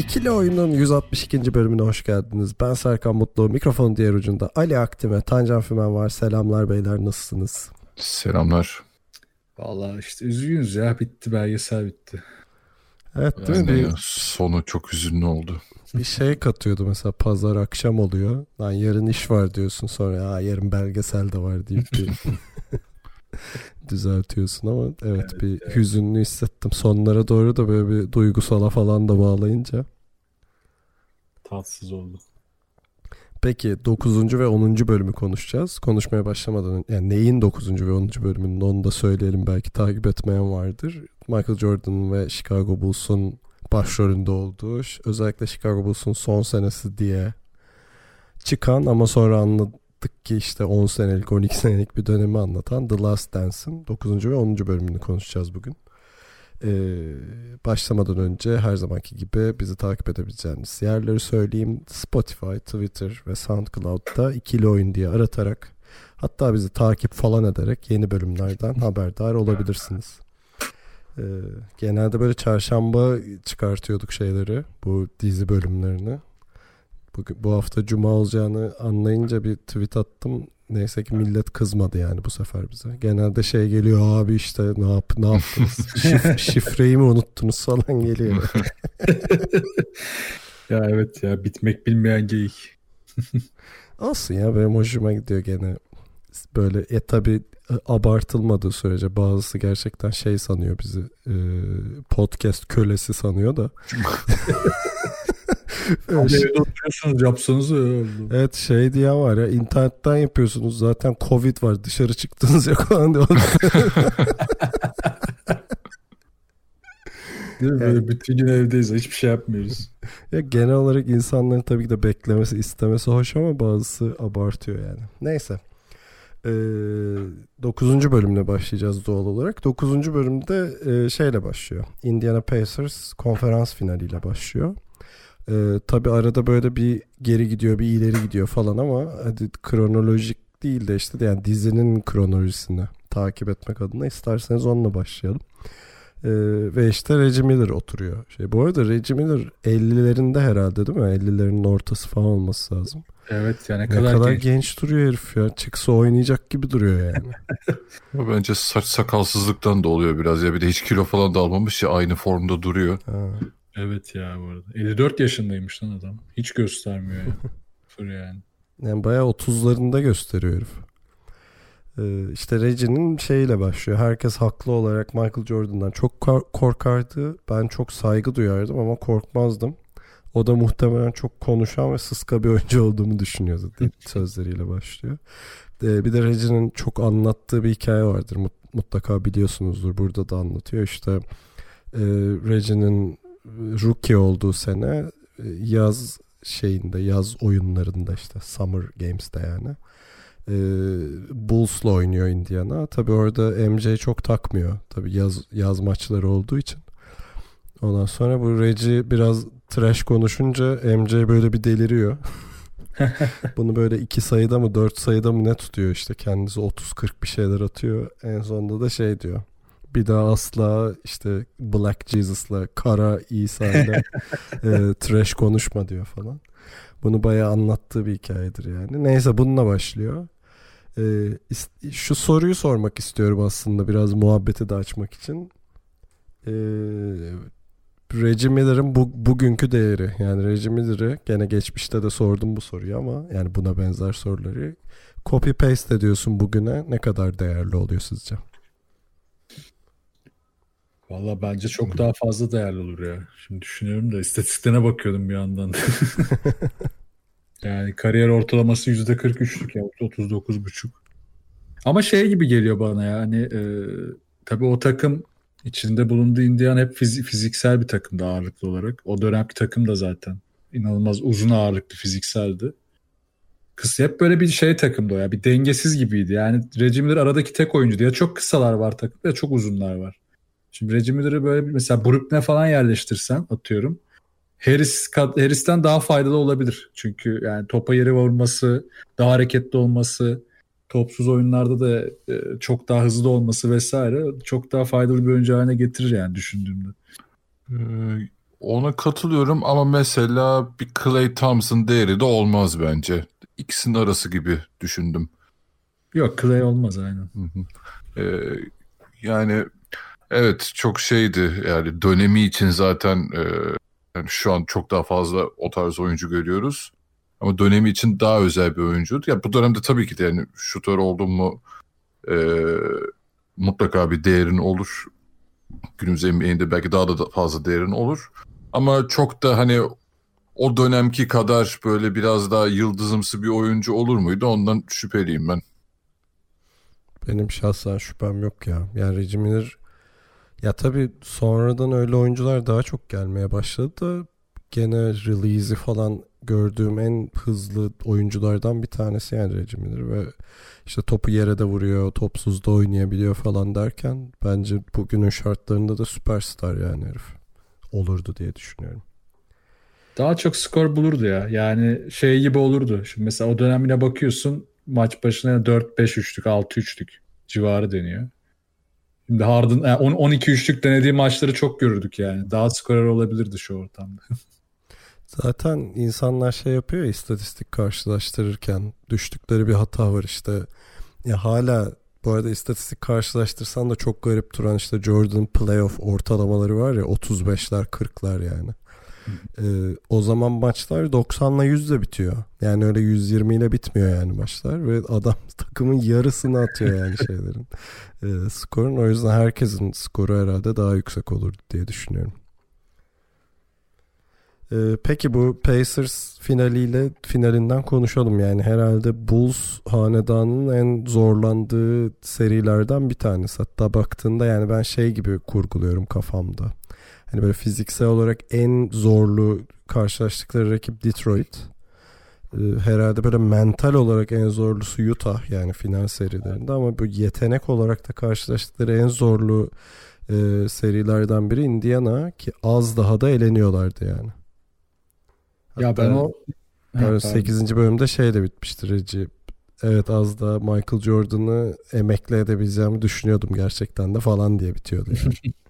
İkili Oyun'un 162. bölümüne hoş geldiniz. Ben Serkan Mutlu. Mikrofonun diğer ucunda Ali Aktim'e, Tancan Fümen var. Selamlar beyler nasılsınız? Selamlar. Vallahi işte üzgünüz ya bitti belgesel bitti. Evet değil mi? Yani Bir, sonu çok hüzünlü oldu. bir şey katıyordu mesela pazar akşam oluyor. Lan yarın iş var diyorsun sonra ya yarın belgesel de var deyip bir düzeltiyorsun ama evet, Evet, bir evet. hüzünlü hissettim. Sonlara doğru da böyle bir duygusala falan da bağlayınca. Tatsız oldu. Peki 9. ve 10. bölümü konuşacağız. Konuşmaya başlamadan yani neyin 9. ve 10. bölümünün onu da söyleyelim belki takip etmeyen vardır. Michael Jordan ve Chicago Bulls'un başrolünde olduğu özellikle Chicago Bulls'un son senesi diye çıkan ama sonra anladık ki işte 10 senelik 12 senelik bir dönemi anlatan The Last Dance'in 9. ve 10. bölümünü konuşacağız bugün. Ee, başlamadan önce her zamanki gibi bizi takip edebileceğiniz yerleri söyleyeyim. Spotify, Twitter ve SoundCloud'da ikili oyun diye aratarak hatta bizi takip falan ederek yeni bölümlerden haberdar olabilirsiniz. Ee, genelde böyle çarşamba çıkartıyorduk şeyleri bu dizi bölümlerini. Bugün, bu hafta cuma olacağını anlayınca bir tweet attım. Neyse ki millet kızmadı yani bu sefer bize. Genelde şey geliyor abi işte ne yap ne yaptınız? Şif- şifreyi mi unuttunuz falan geliyor. Ya evet ya bitmek bilmeyen geyik. Olsun ya benim hoşuma gidiyor gene. Böyle e tabi abartılmadığı sürece bazısı gerçekten şey sanıyor bizi e, podcast kölesi sanıyor da. Evde oturuyorsunuz yapsanız öyle. Evet şey diye var ya internetten yapıyorsunuz zaten covid var dışarı çıktınız yok falan diyor. Değil mi? Böyle bütün gün evdeyiz hiçbir şey yapmıyoruz. ya genel olarak insanların tabii ki de beklemesi istemesi hoş ama bazısı abartıyor yani. Neyse. Ee, 9. bölümle başlayacağız doğal olarak. 9. bölümde e, şeyle başlıyor. Indiana Pacers konferans finaliyle başlıyor. Ee, tabii arada böyle bir geri gidiyor bir ileri gidiyor falan ama hadi kronolojik değil de işte yani dizinin kronolojisini takip etmek adına isterseniz onunla başlayalım. Ee, ve işte Reggie Miller oturuyor. Şey, bu arada Reggie Miller 50'lerinde herhalde değil mi? 50'lerin ortası falan olması lazım. Evet ya ne kadar, kadar, genç. genç. duruyor herif ya. Çıksa oynayacak gibi duruyor yani. Bence saç sakalsızlıktan da oluyor biraz ya. Bir de hiç kilo falan da almamış ya aynı formda duruyor. Ha. Evet ya bu arada. 54 yaşındaymış lan adam. Hiç göstermiyor ya. Fır yani. Yani bayağı 30'larında gösteriyor herif. Ee, işte Reggie'nin şeyle başlıyor. Herkes haklı olarak Michael Jordan'dan çok kor- korkardı. Ben çok saygı duyardım ama korkmazdım. O da muhtemelen çok konuşan ve sıska bir oyuncu olduğumu düşünüyordu diye sözleriyle başlıyor. Ee, bir de Reggie'nin çok anlattığı bir hikaye vardır. Mut- mutlaka biliyorsunuzdur. Burada da anlatıyor. İşte e, Reggie'nin rookie olduğu sene e, yaz şeyinde yaz oyunlarında işte Summer Games'te yani e, Bulls'la oynuyor Indiana. Tabi orada MJ çok takmıyor. Tabi yaz yaz maçları olduğu için. Ondan sonra bu Reggie biraz trash konuşunca MJ böyle bir deliriyor. Bunu böyle iki sayıda mı dört sayıda mı ne tutuyor işte kendisi 30-40 bir şeyler atıyor. En sonunda da şey diyor. Bir daha asla işte Black Jesus'la Kara İsa'yla e, trash konuşma diyor falan. Bunu bayağı anlattığı bir hikayedir yani. Neyse bununla başlıyor. E, şu soruyu sormak istiyorum aslında biraz muhabbeti de açmak için. E, Reggie Miller'ın bu, bugünkü değeri yani Reggie Miller'ı gene geçmişte de sordum bu soruyu ama yani buna benzer soruları copy paste ediyorsun bugüne ne kadar değerli oluyor sizce? Valla bence çok daha fazla değerli olur ya. Şimdi düşünüyorum da istatistiklerine bakıyordum bir yandan. yani kariyer ortalaması %43'lük ya 39,5. Ama şey gibi geliyor bana ya hani e, tabii o takım içinde bulunduğu Indiana hep fizi- fiziksel bir takımdı ağırlıklı olarak. O dönemki takım da zaten inanılmaz uzun ağırlıklı fizikseldi. Kız hep böyle bir şey takımda o ya. Bir dengesiz gibiydi. Yani Reggie Miller aradaki tek oyuncu diye çok kısalar var takımda ya çok uzunlar var. Şimdi Reggie Miller'ı böyle mesela Brooklyn'e falan yerleştirsen atıyorum. Harris Harris'ten daha faydalı olabilir. Çünkü yani topa yeri vurması, daha hareketli olması, topsuz oyunlarda da e, çok daha hızlı olması vesaire çok daha faydalı bir oyuncu haline getirir yani düşündüğümde. Ee, ona katılıyorum ama mesela bir Clay Thompson değeri de olmaz bence. İkisinin arası gibi düşündüm. Yok Clay olmaz aynen. Ee, yani evet çok şeydi yani dönemi için zaten e, yani şu an çok daha fazla o tarz oyuncu görüyoruz. Ama dönemi için daha özel bir oyuncuydu. Ya bu dönemde tabii ki de yani şutör oldum mu e, mutlaka bir değerin olur. Günümüz NBA'inde belki daha da fazla değerin olur. Ama çok da hani o dönemki kadar böyle biraz daha yıldızımsı bir oyuncu olur muydu? Ondan şüpheliyim ben. Benim şahsen şüphem yok ya. Yani Reggie Miller ya tabii sonradan öyle oyuncular daha çok gelmeye başladı da gene release'i falan gördüğüm en hızlı oyunculardan bir tanesi yani Reggie ve işte topu yere de vuruyor, topsuz da oynayabiliyor falan derken bence bugünün şartlarında da süperstar yani herif olurdu diye düşünüyorum. Daha çok skor bulurdu ya. Yani şey gibi olurdu. Şimdi mesela o dönemine bakıyorsun maç başına 4-5 üçlük, 6 üçlük civarı deniyor. Şimdi Harden yani 12 üçlük denediği maçları çok görürdük yani. Daha skorer olabilirdi şu ortamda. Zaten insanlar şey yapıyor ya istatistik karşılaştırırken düştükleri bir hata var işte. Ya hala bu arada istatistik karşılaştırsan da çok garip duran işte Jordan playoff ortalamaları var ya 35'ler 40'lar yani. Ee, o zaman maçlar 90 ile 100 ile bitiyor. Yani öyle 120 ile bitmiyor yani maçlar ve adam takımın yarısını atıyor yani şeylerin e, skorun. O yüzden herkesin skoru herhalde daha yüksek olur diye düşünüyorum. Ee, peki bu Pacers finaliyle finalinden konuşalım yani herhalde Bulls hanedanının en zorlandığı serilerden bir tanesi. Hatta baktığında yani ben şey gibi kurguluyorum kafamda. Hani böyle fiziksel olarak en zorlu karşılaştıkları rakip Detroit. Ee, herhalde böyle mental olarak en zorlusu Utah yani final serilerinde ama bu yetenek olarak da karşılaştıkları en zorlu e, serilerden biri Indiana ki az daha da eleniyorlardı yani. Hatta, ya ben o pardon, 8. bölümde şey de bitmiştir Reci. Evet az da Michael Jordan'ı emekli edebileceğimi düşünüyordum gerçekten de falan diye bitiyordu yani.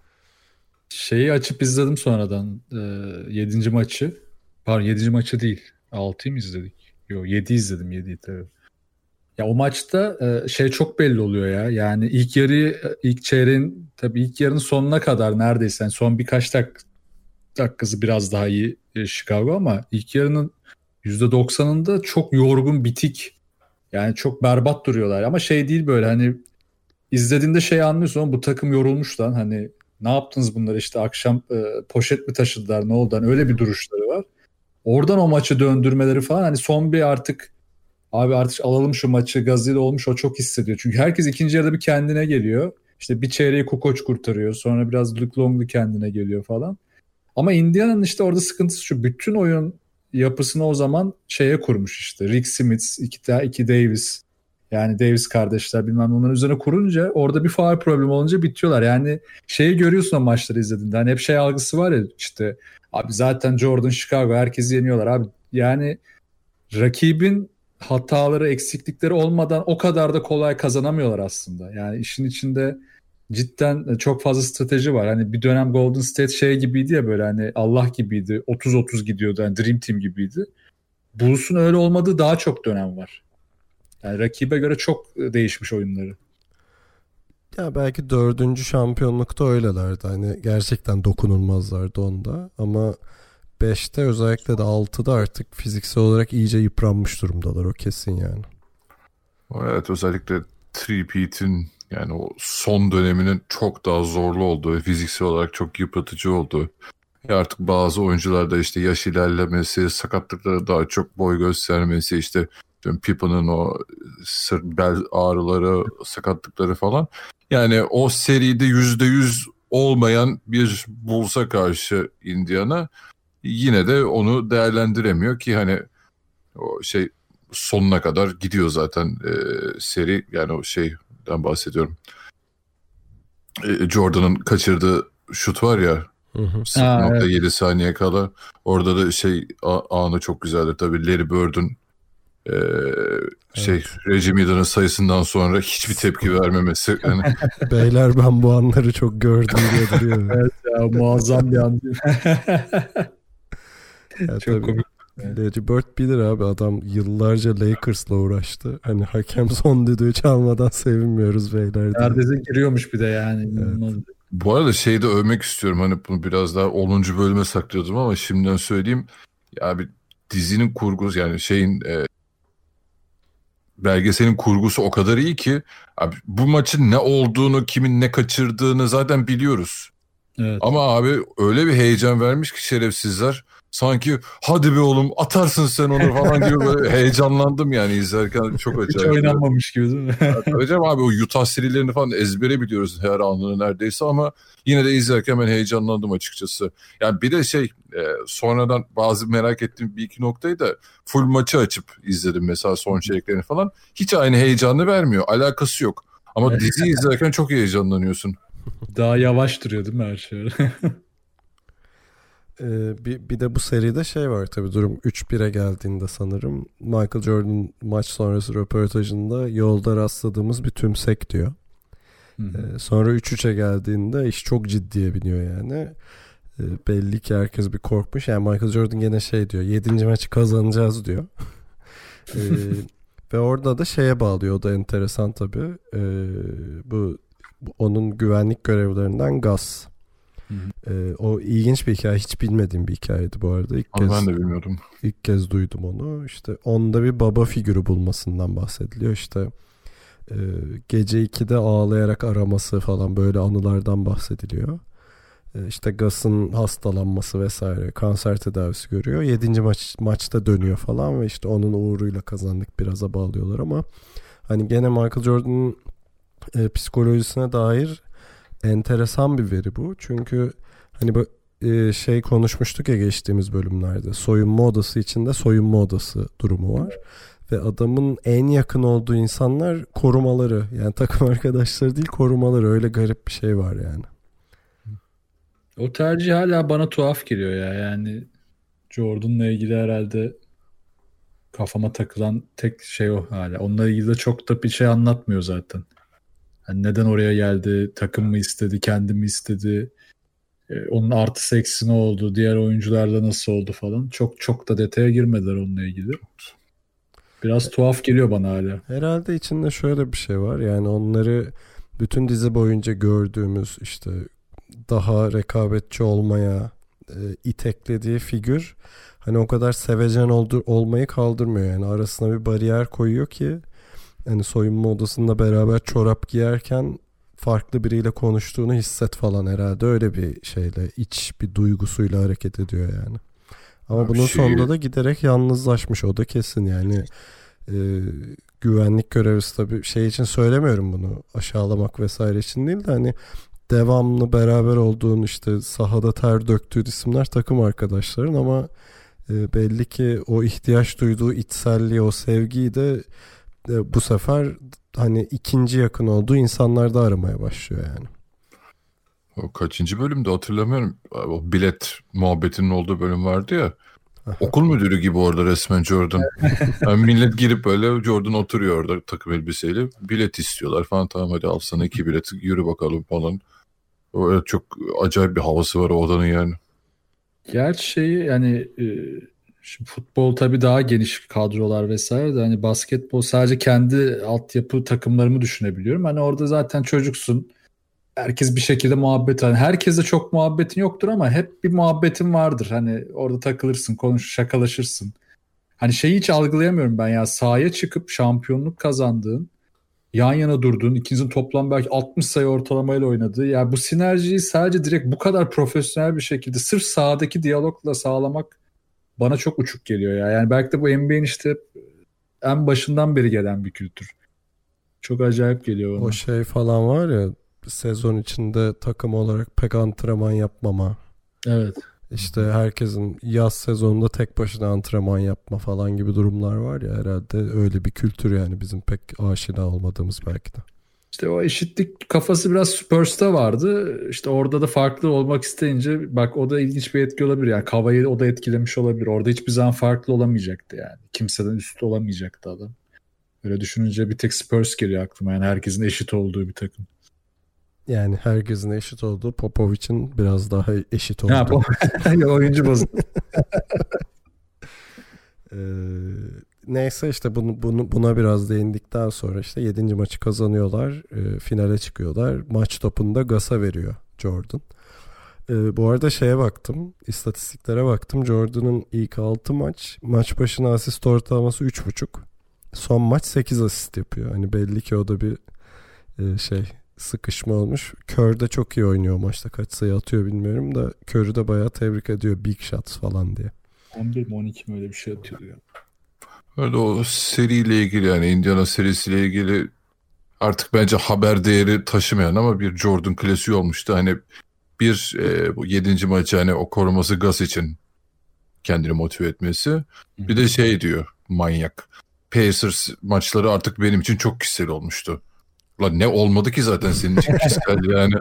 Şeyi açıp izledim sonradan. E, 7. maçı. Pardon 7. maçı değil. 6'yı mı izledik? Yok 7 izledim 7'yi tabii. Ya o maçta e, şey çok belli oluyor ya. Yani ilk yarı ilk çeyreğin tabii ilk yarının sonuna kadar neredeyse yani son birkaç dak dakikası biraz daha iyi e, Chicago ama ilk yarının %90'ında çok yorgun bitik. Yani çok berbat duruyorlar ama şey değil böyle hani izlediğinde şey anlıyorsun bu takım yorulmuş lan hani ne yaptınız bunlar işte akşam e, poşet mi taşıdılar ne oldu hani öyle bir duruşları var. Oradan o maçı döndürmeleri falan hani son bir artık abi artık alalım şu maçı gazıyla olmuş o çok hissediyor. Çünkü herkes ikinci yarıda bir kendine geliyor. İşte bir çeyreği Kukoç kurtarıyor. Sonra biraz Luke Longley kendine geliyor falan. Ama Indiana'nın işte orada sıkıntısı şu. Bütün oyun yapısını o zaman şeye kurmuş işte. Rick Smith, iki, iki Davis. Yani Davis kardeşler bilmem onların üzerine kurunca orada bir faal problemi olunca bitiyorlar. Yani şeyi görüyorsun o maçları izlediğinde. Hani hep şey algısı var ya işte abi zaten Jordan Chicago herkesi yeniyorlar abi. Yani rakibin hataları, eksiklikleri olmadan o kadar da kolay kazanamıyorlar aslında. Yani işin içinde cidden çok fazla strateji var. Hani bir dönem Golden State şey gibiydi ya böyle hani Allah gibiydi. 30-30 gidiyordu. Yani Dream Team gibiydi. Bulls'un öyle olmadığı daha çok dönem var. Yani rakibe göre çok değişmiş oyunları. Ya belki dördüncü şampiyonlukta öylelerdi. Hani gerçekten dokunulmazlardı onda. Ama 5'te özellikle de 6'da artık fiziksel olarak iyice yıpranmış durumdalar. O kesin yani. Evet özellikle Three-Peat'in yani o son döneminin çok daha zorlu olduğu ve fiziksel olarak çok yıpratıcı olduğu. Ya artık bazı oyuncularda işte yaş ilerlemesi, sakatlıkları daha çok boy göstermesi, işte Pippen'ın o sırt bel ağrıları, sakatlıkları falan. Yani o seride yüzde yüz olmayan bir Bulls'a karşı Indiana yine de onu değerlendiremiyor ki hani o şey sonuna kadar gidiyor zaten e, seri yani o şeyden bahsediyorum. E, Jordan'ın kaçırdığı şut var ya Hı hı. 0.7 saniye kala orada da şey a- anı çok güzeldir tabii Larry Bird'ün e, şey Reggie Miller'ın sayısından sonra hiçbir tepki vermemesi yani Beyler ben bu anları çok gördüm diye duruyor. Evet ya muazzam bir an. Ya Çok tabii. komik. Larry Bird bilir abi adam yıllarca Lakers'la uğraştı. Hani hakem son düdüğü çalmadan sevinmiyoruz beyler. Neredeyse giriyormuş bir de yani. İnanılmaz. Bu arada şeyi de övmek istiyorum. Hani bunu biraz daha 10. bölüme saklıyordum ama şimdiden söyleyeyim. Ya bir dizinin kurgusu yani şeyin e, belgeselin kurgusu o kadar iyi ki abi bu maçın ne olduğunu, kimin ne kaçırdığını zaten biliyoruz. Evet. Ama abi öyle bir heyecan vermiş ki şerefsizler. Sanki hadi be oğlum atarsın sen onu falan diyor böyle heyecanlandım yani izlerken çok Hiç acayip. oynanmamış gibi değil mi? Hocam abi o Utah serilerini falan ezbere biliyoruz her anını neredeyse ama yine de izlerken ben heyecanlandım açıkçası. Yani bir de şey e, sonradan bazı merak ettiğim bir iki noktayı da full maçı açıp izledim mesela son çeyreklerini falan. Hiç aynı heyecanı vermiyor. Alakası yok. Ama dizi izlerken çok heyecanlanıyorsun. Daha yavaş duruyor değil mi her şey? Ee, bir, bir de bu seride şey var tabii durum 3-1'e geldiğinde sanırım Michael Jordan maç sonrası röportajında yolda rastladığımız bir tümsek diyor. Ee, sonra 3-3'e geldiğinde iş çok ciddiye biniyor yani. Ee, belli ki herkes bir korkmuş. Yani Michael Jordan gene şey diyor 7. maçı kazanacağız diyor. Ee, ve orada da şeye bağlıyor o da enteresan tabii. Ee, bu, onun güvenlik görevlerinden Gus. Hı hı. Ee, o ilginç bir hikaye. Hiç bilmediğim bir hikayeydi bu arada. İlk Ama kez, ben de bilmiyordum. ilk kez duydum onu. İşte onda bir baba figürü bulmasından bahsediliyor. İşte e, gece 2'de ağlayarak araması falan böyle anılardan bahsediliyor. E, işte hastalanması vesaire kanser tedavisi görüyor. 7. maç maçta dönüyor falan ve işte onun uğruyla kazandık biraza bağlıyorlar ama hani gene Michael Jordan'ın e, psikolojisine dair enteresan bir veri bu. Çünkü hani bu e, şey konuşmuştuk ya geçtiğimiz bölümlerde. Soyunma odası içinde soyunma odası durumu var. Ve adamın en yakın olduğu insanlar korumaları. Yani takım arkadaşları değil korumaları. Öyle garip bir şey var yani. O tercih hala bana tuhaf geliyor ya. Yani Jordan'la ilgili herhalde kafama takılan tek şey o hala. Onunla ilgili de çok da bir şey anlatmıyor zaten. Hani neden oraya geldi, takım mı istedi, kendi mi istedi, e, onun artı eksi ne oldu, diğer oyuncularla nasıl oldu falan. Çok çok da detaya girmediler onunla ilgili. Biraz tuhaf geliyor bana hala. Herhalde içinde şöyle bir şey var. Yani onları bütün dizi boyunca gördüğümüz işte daha rekabetçi olmaya e, iteklediği figür hani o kadar sevecen oldu, olmayı kaldırmıyor. Yani arasına bir bariyer koyuyor ki hani soyunma odasında beraber çorap giyerken farklı biriyle konuştuğunu hisset falan herhalde öyle bir şeyle iç bir duygusuyla hareket ediyor yani. Ama Abi bunun şey- sonunda da giderek yalnızlaşmış o da kesin yani e, güvenlik görevlisi tabii şey için söylemiyorum bunu aşağılamak vesaire için değil de hani devamlı beraber olduğun işte sahada ter döktüğü isimler takım arkadaşların ama e, belli ki o ihtiyaç duyduğu içselliği o sevgiyi de e, bu sefer hani ikinci yakın olduğu insanlarda aramaya başlıyor yani. O kaçıncı bölümde hatırlamıyorum. O bilet muhabbetinin olduğu bölüm vardı ya. Okul müdürü gibi orada resmen Jordan. Yani millet girip böyle Jordan oturuyor orada takım elbiseyle. Bilet istiyorlar falan. Tamam hadi al sana iki bilet yürü bakalım falan. Öyle çok acayip bir havası var o odanın yani. Gerçi şeyi yani e, şimdi futbol tabii daha geniş kadrolar vesaire de hani basketbol sadece kendi altyapı takımlarımı düşünebiliyorum. Hani orada zaten çocuksun. Herkes bir şekilde muhabbet hani herkesle çok muhabbetin yoktur ama hep bir muhabbetin vardır. Hani orada takılırsın, konuş, şakalaşırsın. Hani şeyi hiç algılayamıyorum ben ya sahaya çıkıp şampiyonluk kazandığın, yan yana durduğun, ikinizin toplam belki 60 sayı ortalamayla oynadığı. Ya bu sinerjiyi sadece direkt bu kadar profesyonel bir şekilde sırf sahadaki diyalogla sağlamak bana çok uçuk geliyor ya. Yani belki de bu NBA'in işte en başından beri gelen bir kültür. Çok acayip geliyor bana. O şey falan var ya sezon içinde takım olarak pek antrenman yapmama. Evet. İşte herkesin yaz sezonunda tek başına antrenman yapma falan gibi durumlar var ya herhalde öyle bir kültür yani bizim pek aşina olmadığımız belki de. İşte o eşitlik kafası biraz Spurs'ta vardı. İşte orada da farklı olmak isteyince bak o da ilginç bir etki olabilir. Yani Kava'yı o da etkilemiş olabilir. Orada hiçbir zaman farklı olamayacaktı yani. Kimseden üstü olamayacaktı adam. Böyle düşününce bir tek Spurs geliyor aklıma. Yani herkesin eşit olduğu bir takım. Yani herkesin eşit olduğu Popovic'in biraz daha eşit olduğu. Ha, oyuncu bozuk. Ee, neyse işte bunu, bunu buna biraz değindikten sonra işte 7. maçı kazanıyorlar. E, finale çıkıyorlar. Maç topunda Gas'a veriyor Jordan. E, bu arada şeye baktım. istatistiklere baktım. Jordan'ın ilk 6 maç maç başına asist ortalaması 3.5. Son maç 8 asist yapıyor. Hani belli ki o da bir e, şey sıkışma olmuş. Kör de çok iyi oynuyor maçta. Kaç sayı atıyor bilmiyorum da Kör'ü de bayağı tebrik ediyor. Big shots falan diye. 11 mi 12 mi öyle bir şey atıyordu ya. Öyle o seriyle ilgili yani Indiana serisiyle ilgili artık bence haber değeri taşımayan ama bir Jordan klasiği olmuştu. Hani bir e, bu yedinci maçı hani o koruması gaz için kendini motive etmesi. Bir de şey diyor manyak. Pacers maçları artık benim için çok kişisel olmuştu. Lan ne olmadı ki zaten senin için kişisel yani.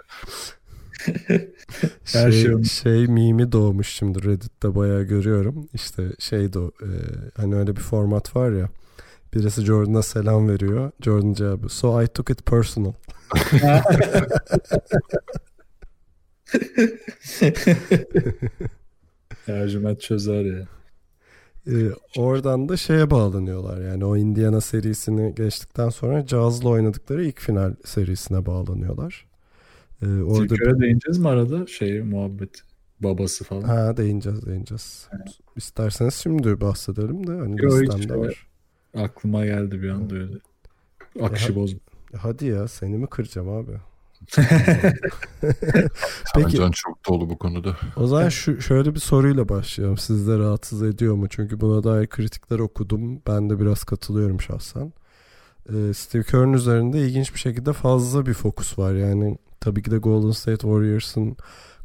Her şey, şey, şey mimi doğmuş şimdi Reddit'te bayağı görüyorum. İşte şey de e, hani öyle bir format var ya. Birisi Jordan'a selam veriyor. Jordan cevabı. So I took it personal. Ercüment çözer ya. Ee, oradan da şeye bağlanıyorlar. Yani o Indiana serisini geçtikten sonra Jazz'la oynadıkları ilk final serisine bağlanıyorlar. Ee, orada Tilkör'e değineceğiz mi arada? Şey muhabbet babası falan. Ha değineceğiz değineceğiz. Evet. İsterseniz şimdi bahsedelim de hani Yo, listemde var. Aklıma geldi bir anda öyle. Akışı bozma. Hadi ya seni mi kıracağım abi? Peki. Can çok dolu bu konuda. O zaman şu şöyle bir soruyla başlayalım. Sizde rahatsız ediyor mu? Çünkü buna dair kritikler okudum. Ben de biraz katılıyorum şahsen. Ee, Steve Kerr'ın üzerinde ilginç bir şekilde fazla bir fokus var. Yani tabii ki de Golden State Warriors'ın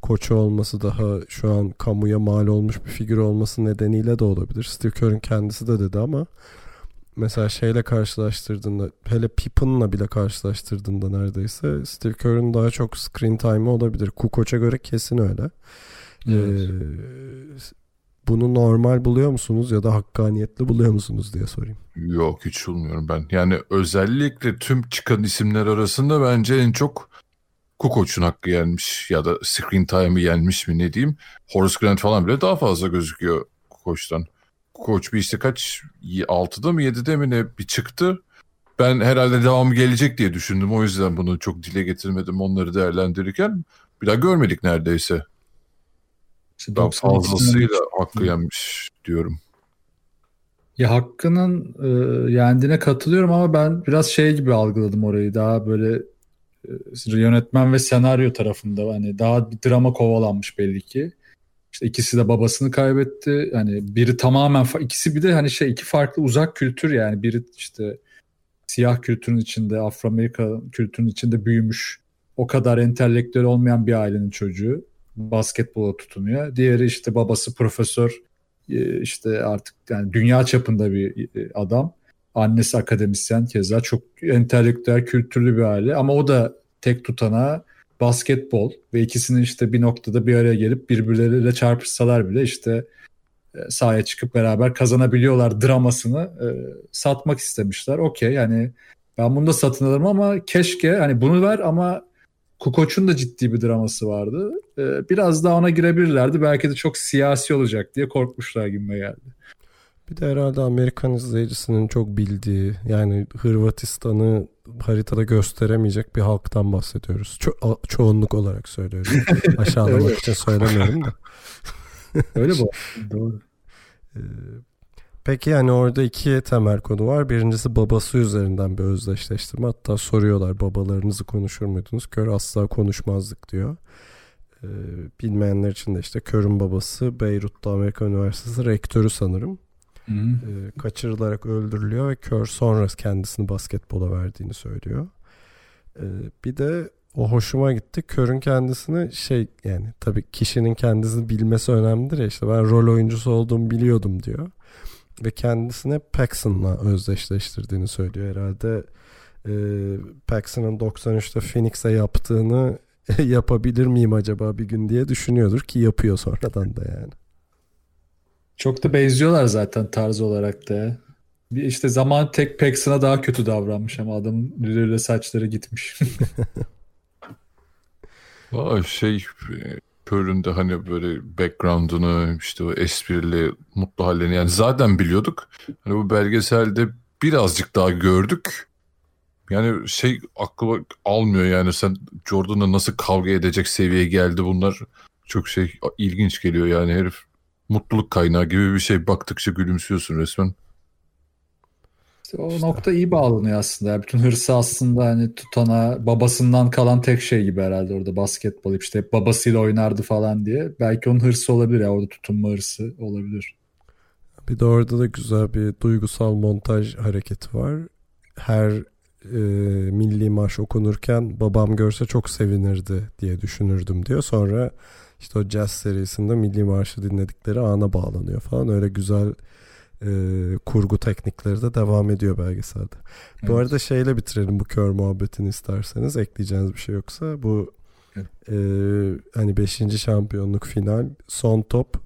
koçu olması daha şu an kamuya mal olmuş bir figür olması nedeniyle de olabilir. Steve Kerr'ın kendisi de dedi ama mesela şeyle karşılaştırdığında hele Pippen'la bile karşılaştırdığında neredeyse Steve Kerr'ın daha çok screen time'ı olabilir. Kukoc'a göre kesin öyle. Evet. Ee, bunu normal buluyor musunuz ya da hakkaniyetli buluyor musunuz diye sorayım. Yok hiç bulmuyorum ben. Yani özellikle tüm çıkan isimler arasında bence en çok Kukoc'un hakkı yenmiş ya da screen time'ı yenmiş mi ne diyeyim. Horace Grant falan bile daha fazla gözüküyor Kukoc'tan. Koç bir işte kaç 6'da mı 7'de mi ne bir çıktı. Ben herhalde devamı gelecek diye düşündüm. O yüzden bunu çok dile getirmedim onları değerlendirirken. Bir daha görmedik neredeyse. İşte daha fazlasıyla hakkı yenmiş diyorum. Ya Hakkı'nın e, yendiğine katılıyorum ama ben biraz şey gibi algıladım orayı. Daha böyle yönetmen ve senaryo tarafında hani daha bir drama kovalanmış belli ki. İşte ikisi de babasını kaybetti. Yani biri tamamen ikisi bir de hani şey iki farklı uzak kültür yani biri işte siyah kültürün içinde Afro-Amerika kültürün içinde büyümüş o kadar entelektüel olmayan bir ailenin çocuğu basketbola tutunuyor. Diğeri işte babası profesör e, işte artık yani dünya çapında bir e, adam. Annesi akademisyen keza çok entelektüel kültürlü bir aile ama o da tek tutanağı basketbol ve ikisinin işte bir noktada bir araya gelip birbirleriyle çarpışsalar bile işte e, sahaya çıkıp beraber kazanabiliyorlar dramasını e, satmak istemişler. Okey yani ben bunu da satın alırım ama keşke hani bunu ver ama Kukoç'un da ciddi bir draması vardı. E, biraz daha ona girebilirlerdi. Belki de çok siyasi olacak diye korkmuşlar gibi geldi. Bir de herhalde Amerikan izleyicisinin çok bildiği yani Hırvatistan'ı haritada gösteremeyecek bir halktan bahsediyoruz. Ço- çoğunluk olarak söylüyorum. Aşağılamak için söylemiyorum da. Öyle bu. Doğru. Ee, peki yani orada iki temel konu var. Birincisi babası üzerinden bir özdeşleştirme. Hatta soruyorlar babalarınızı konuşur muydunuz? Kör asla konuşmazdık diyor. Ee, bilmeyenler için de işte Kör'ün babası Beyrut'ta Amerika Üniversitesi rektörü sanırım. E, kaçırılarak öldürülüyor ve Kör sonra kendisini basketbola verdiğini söylüyor. E, bir de o hoşuma gitti. Kör'ün kendisini şey yani tabii kişinin kendisini bilmesi önemlidir ya işte ben rol oyuncusu olduğumu biliyordum diyor. Ve kendisine Paxson'la özdeşleştirdiğini söylüyor herhalde. E, Paxson'ın 93'te Phoenix'e yaptığını yapabilir miyim acaba bir gün diye düşünüyordur ki yapıyor sonradan da yani. Çok da benziyorlar zaten tarz olarak da. Bir işte zaman tek Paxson'a daha kötü davranmış ama adamın lüle saçları gitmiş. Aa, şey Pearl'ün de hani böyle background'unu işte o esprili mutlu hallerini yani zaten biliyorduk. Hani bu belgeselde birazcık daha gördük. Yani şey aklıma almıyor yani sen Jordan'la nasıl kavga edecek seviyeye geldi bunlar çok şey ilginç geliyor yani herif mutluluk kaynağı gibi bir şey baktıkça gülümsüyorsun resmen. İşte o nokta iyi bağlanıyor aslında. Yani bütün hırsı aslında hani tutana babasından kalan tek şey gibi herhalde orada basketbol işte hep babasıyla oynardı falan diye. Belki onun hırsı olabilir ya orada tutunma hırsı olabilir. Bir de orada da güzel bir duygusal montaj hareketi var. Her e, milli marş okunurken babam görse çok sevinirdi diye düşünürdüm diyor. Sonra işte o jazz serisinde milli marşı dinledikleri ana bağlanıyor falan. Öyle güzel e, kurgu teknikleri de devam ediyor belgeselde. Evet. Bu arada şeyle bitirelim bu kör muhabbetini isterseniz. Ekleyeceğiniz bir şey yoksa. Bu evet. e, hani 5. şampiyonluk final son top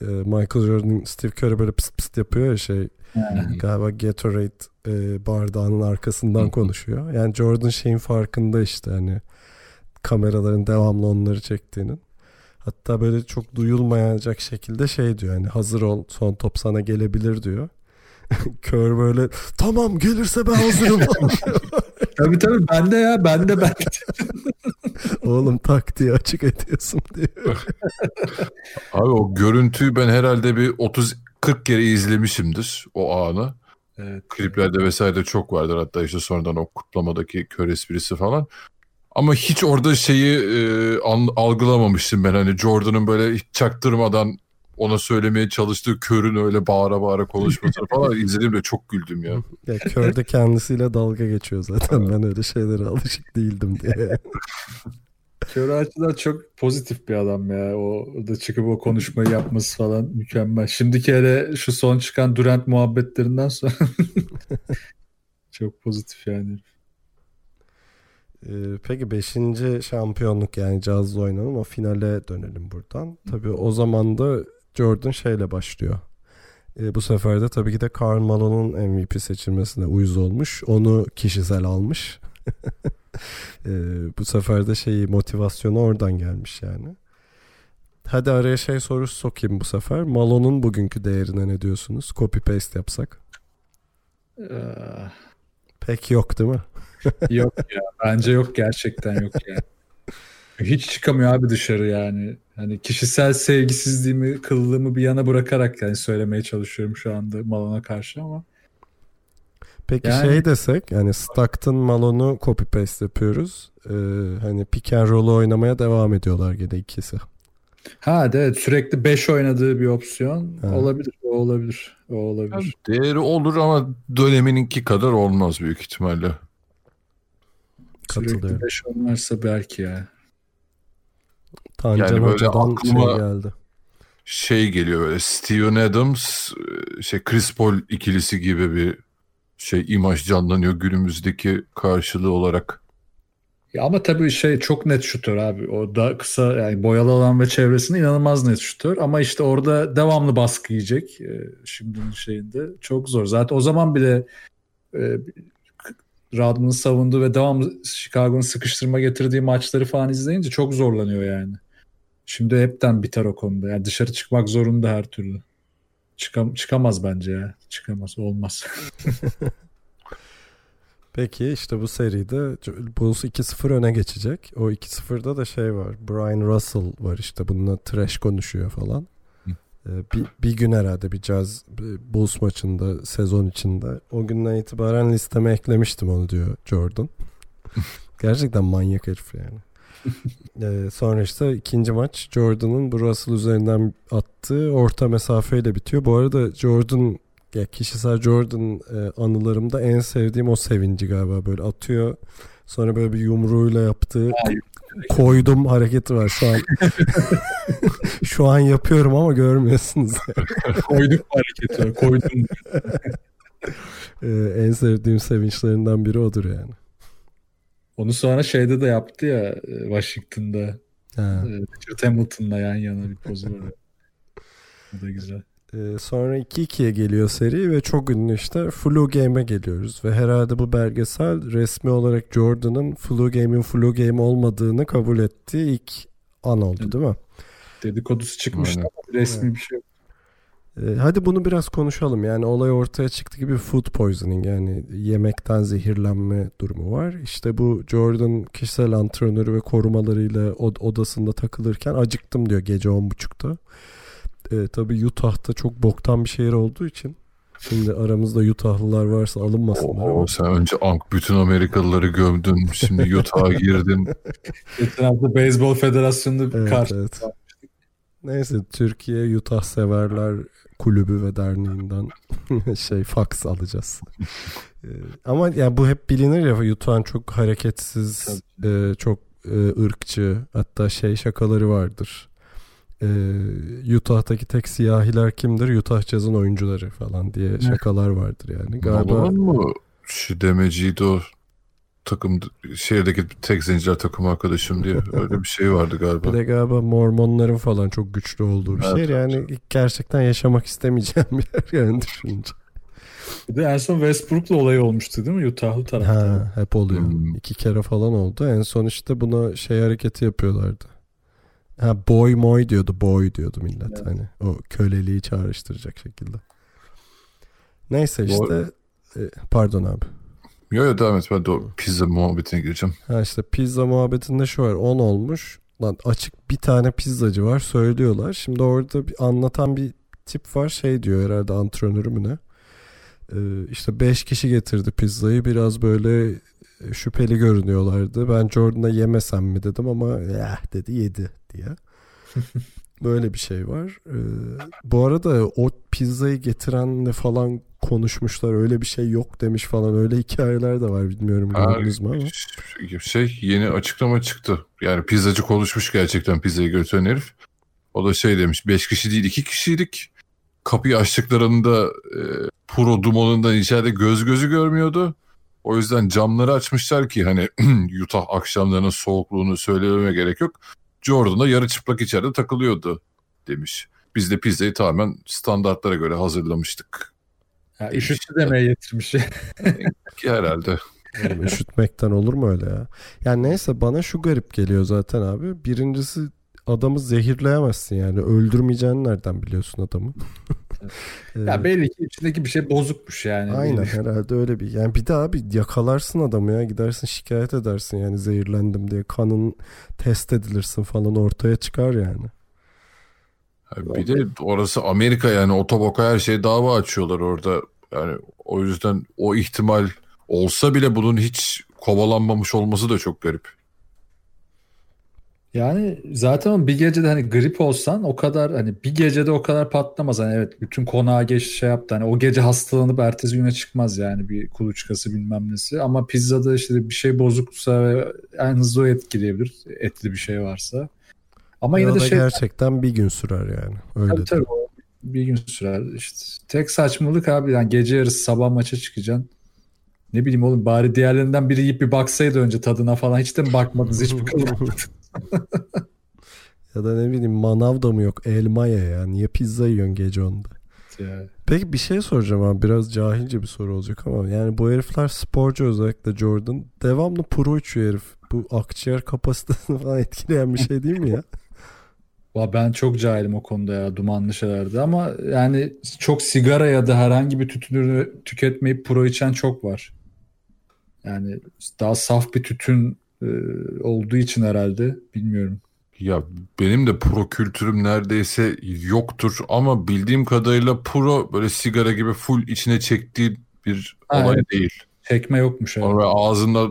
e, Michael Jordan Steve Curry böyle pıst pıst yapıyor ya şey hmm. galiba Gatorade e, bardağının arkasından konuşuyor. Yani Jordan şeyin farkında işte hani kameraların devamlı onları çektiğinin. Hatta böyle çok duyulmayacak şekilde şey diyor hani hazır ol son top sana gelebilir diyor. Kör böyle tamam gelirse ben hazırım. tabii tabii ben de ya ben de ben. Oğlum taktiği açık ediyorsun diyor. Abi o görüntüyü ben herhalde bir 30 40 kere izlemişimdir o anı. Evet. Kliplerde vesaire çok vardır hatta işte sonradan o kutlamadaki kör esprisi falan. Ama hiç orada şeyi e, an, algılamamıştım ben. Hani Jordan'ın böyle hiç çaktırmadan ona söylemeye çalıştığı körün öyle bağıra bağıra konuşması falan izlediğimde çok güldüm ya. ya kör de kendisiyle dalga geçiyor zaten. Ben öyle şeylere alışık değildim diye. Kör açıdan çok pozitif bir adam ya. O da çıkıp o konuşmayı yapması falan mükemmel. Şimdiki hele şu son çıkan Durant muhabbetlerinden sonra çok pozitif yani. Ee, peki 5. şampiyonluk yani cazla oynanan o finale dönelim buradan. Tabii o zaman da Jordan şeyle başlıyor. Ee, bu sefer de tabii ki de Karl Malone'un MVP seçilmesine uyuz olmuş. Onu kişisel almış. ee, bu sefer de şeyi motivasyonu oradan gelmiş yani. Hadi araya şey sorusu sokayım bu sefer. Malone'un bugünkü değerine ne diyorsunuz? Copy paste yapsak. Pek yok değil mi? Yok ya. Bence yok gerçekten yok ya. Hiç çıkamıyor abi dışarı yani. Hani kişisel sevgisizliğimi, kıllığımı bir yana bırakarak yani söylemeye çalışıyorum şu anda Malon'a karşı ama. Peki yani... şey desek yani Stockton Malon'u copy paste yapıyoruz. Ee, hani pick and roll'u oynamaya devam ediyorlar gene ikisi. Ha evet sürekli 5 oynadığı bir opsiyon ha. olabilir. O olabilir. O olabilir. Yani değeri olur ama dönemininki kadar olmaz büyük ihtimalle. Sürekli 5 oynarsa belki ya. Tancan yani böyle Hoca'dan şey geldi. Şey geliyor böyle Steven Adams şey Chris Paul ikilisi gibi bir şey imaj canlanıyor günümüzdeki karşılığı olarak. Ya ama tabii şey çok net şutör abi. O da kısa yani boyalı alan ve çevresinde inanılmaz net şutör. Ama işte orada devamlı baskı yiyecek. E, şimdinin şeyinde çok zor. Zaten o zaman bile e, Rodman'ın savunduğu ve devamlı Chicago'nun sıkıştırma getirdiği maçları falan izleyince çok zorlanıyor yani. Şimdi hepten biter o konuda. Yani dışarı çıkmak zorunda her türlü. Çıkam çıkamaz bence ya. Çıkamaz. Olmaz. Peki işte bu seride Bulls 2-0 öne geçecek. O 2-0'da da şey var. Brian Russell var işte bununla trash konuşuyor falan. Ee, bir, bir gün herhalde bir Jazz Bulls maçında sezon içinde. O günden itibaren listeme eklemiştim onu diyor Jordan. Gerçekten manyak herif yani. ee, sonra işte ikinci maç Jordan'ın bu Russell üzerinden attığı orta mesafeyle bitiyor. Bu arada Jordan ya kişisel Jordan e, anılarımda en sevdiğim o sevinci galiba böyle atıyor Sonra böyle bir yumruğuyla yaptığı koydum hareketi var şu an. şu an yapıyorum ama görmüyorsunuz. Koyduk hareketi var. Koydum. Ee, en sevdiğim sevinçlerinden biri odur yani. Onu sonra şeyde de yaptı ya e, Washington'da. Ha. e, Richard Hamilton'la yan yana bir pozu var. O da güzel. Ee, sonra 2-2'ye geliyor seri ve çok ünlü işte Flu Game'e geliyoruz. Ve herhalde bu belgesel resmi olarak Jordan'ın Flu Game'in Flu Game olmadığını kabul ettiği ilk an oldu değil mi? Dedikodusu çıkmıştı Aynen. resmi bir şey yok. Ee, hadi bunu biraz konuşalım. Yani olay ortaya çıktı gibi food poisoning yani yemekten zehirlenme durumu var. İşte bu Jordan kişisel antrenörü ve korumalarıyla od- odasında takılırken acıktım diyor gece 10.30'da. Ee, tabii Utah'ta çok boktan bir şehir olduğu için şimdi aramızda Utah'lılar varsa alınmasınlar ama Oo, sen önce Ank bütün Amerikalıları gömdün. Şimdi Utah'a girdin. Geçen hafta Beyzbol Federasyonu'nda Evet, karşı evet. Neyse Türkiye Utah Severler Kulübü ve Derneği'nden şey fax alacağız. Ee, Ama yani bu hep bilinir ya Utah'ın çok hareketsiz, e, çok e, ırkçı hatta şey şakaları vardır. Ee, Utah'taki tek siyahiler kimdir? Utah Jazz'ın oyuncuları falan diye şakalar vardır yani. Galiba mı? Şu demeciydi o takım şehirdeki tek zenciler takım arkadaşım diye öyle bir şey vardı galiba. bir de galiba Mormonların falan çok güçlü olduğu bir Evet, şehir. Yani gerçekten yaşamak istemeyeceğim bir yer yani düşününce. Bir de en son Westbrook'la olay olmuştu değil mi? Utah'lı tarafta. Ha, hep oluyor. Hmm. İki kere falan oldu. En son işte buna şey hareketi yapıyorlardı. Ha boy moy diyordu. Boy diyordu millet. Evet. Hani o köleliği çağrıştıracak şekilde. Neyse işte e, pardon abi. Yo yo devam et ben de o pizza muhabbetine gireceğim. Ha işte pizza muhabbetinde şu var 10 olmuş. Lan açık bir tane pizzacı var söylüyorlar. Şimdi orada bir anlatan bir tip var şey diyor herhalde antrenörü mü ne? Ee, işte 5 kişi getirdi pizzayı biraz böyle şüpheli görünüyorlardı. Ben Jordan'a yemesem mi dedim ama ya dedi yedi diye. Böyle bir şey var. Ee, bu arada o pizzayı getirenle falan konuşmuşlar. Öyle bir şey yok demiş falan. Öyle hikayeler de var. Bilmiyorum gördünüz mü ama. Şey yeni açıklama çıktı. Yani pizzacı konuşmuş gerçekten pizzayı götüren herif. O da şey demiş 5 kişi değil 2 kişiydik. Kapıyı açtıklarında e, Puro dumanından içeride göz gözü görmüyordu. O yüzden camları açmışlar ki hani Utah akşamlarının soğukluğunu söylememe gerek yok. Jordan da yarı çıplak içeride takılıyordu demiş. Biz de pizzayı tamamen standartlara göre hazırlamıştık. Ya, üşütü demeye getirmiş. Ki herhalde. Oğlum üşütmekten olur mu öyle ya? Yani neyse bana şu garip geliyor zaten abi. Birincisi adamı zehirleyemezsin yani. Öldürmeyeceğini nereden biliyorsun adamı? Ya belli ki içindeki bir şey bozukmuş yani. Aynen herhalde öyle bir. Yani bir de abi yakalarsın adamı ya. Gidersin şikayet edersin yani zehirlendim diye. Kanın test edilirsin falan ortaya çıkar yani. Ha, Bir de orası Amerika yani otoboka her şeye dava açıyorlar orada. Yani o yüzden o ihtimal olsa bile bunun hiç kovalanmamış olması da çok garip. Yani zaten bir gecede hani grip olsan o kadar hani bir gecede o kadar patlamaz. Hani evet bütün konağa geç şey yaptı. Hani o gece hastalanıp ertesi güne çıkmaz yani bir kuluçkası bilmem nesi. Ama pizzada işte bir şey bozuksa ve en hızlı o etkileyebilir. Etli bir şey varsa. Ama Ya yine de şey gerçekten bir gün sürer yani. Öyle tabii, tabii, o bir gün sürer. İşte tek saçmalık abi yani gece yarısı sabah maça çıkacaksın. Ne bileyim oğlum bari diğerlerinden biri yiyip bir baksaydı önce tadına falan. Hiç de mi bakmadınız? Hiçbir kılmadınız. Ya da ne bileyim manav da mı yok? Elma ye ya. Niye pizza yiyorsun gece onda? ya. Peki bir şey soracağım abi. Biraz cahilce bir soru olacak ama. Yani bu herifler sporcu özellikle Jordan. Devamlı pro içiyor herif. Bu akciğer kapasitesini falan etkileyen bir şey değil mi ya? Ben çok cahilim o konuda ya dumanlı şeylerde ama yani çok sigara ya da herhangi bir tütün ürünü tüketmeyip pro içen çok var. Yani daha saf bir tütün e, olduğu için herhalde bilmiyorum. Ya benim de pro kültürüm neredeyse yoktur ama bildiğim kadarıyla pro böyle sigara gibi full içine çektiği bir Ha, olay evet. değil. Çekme yokmuş abi. Sonra ağzında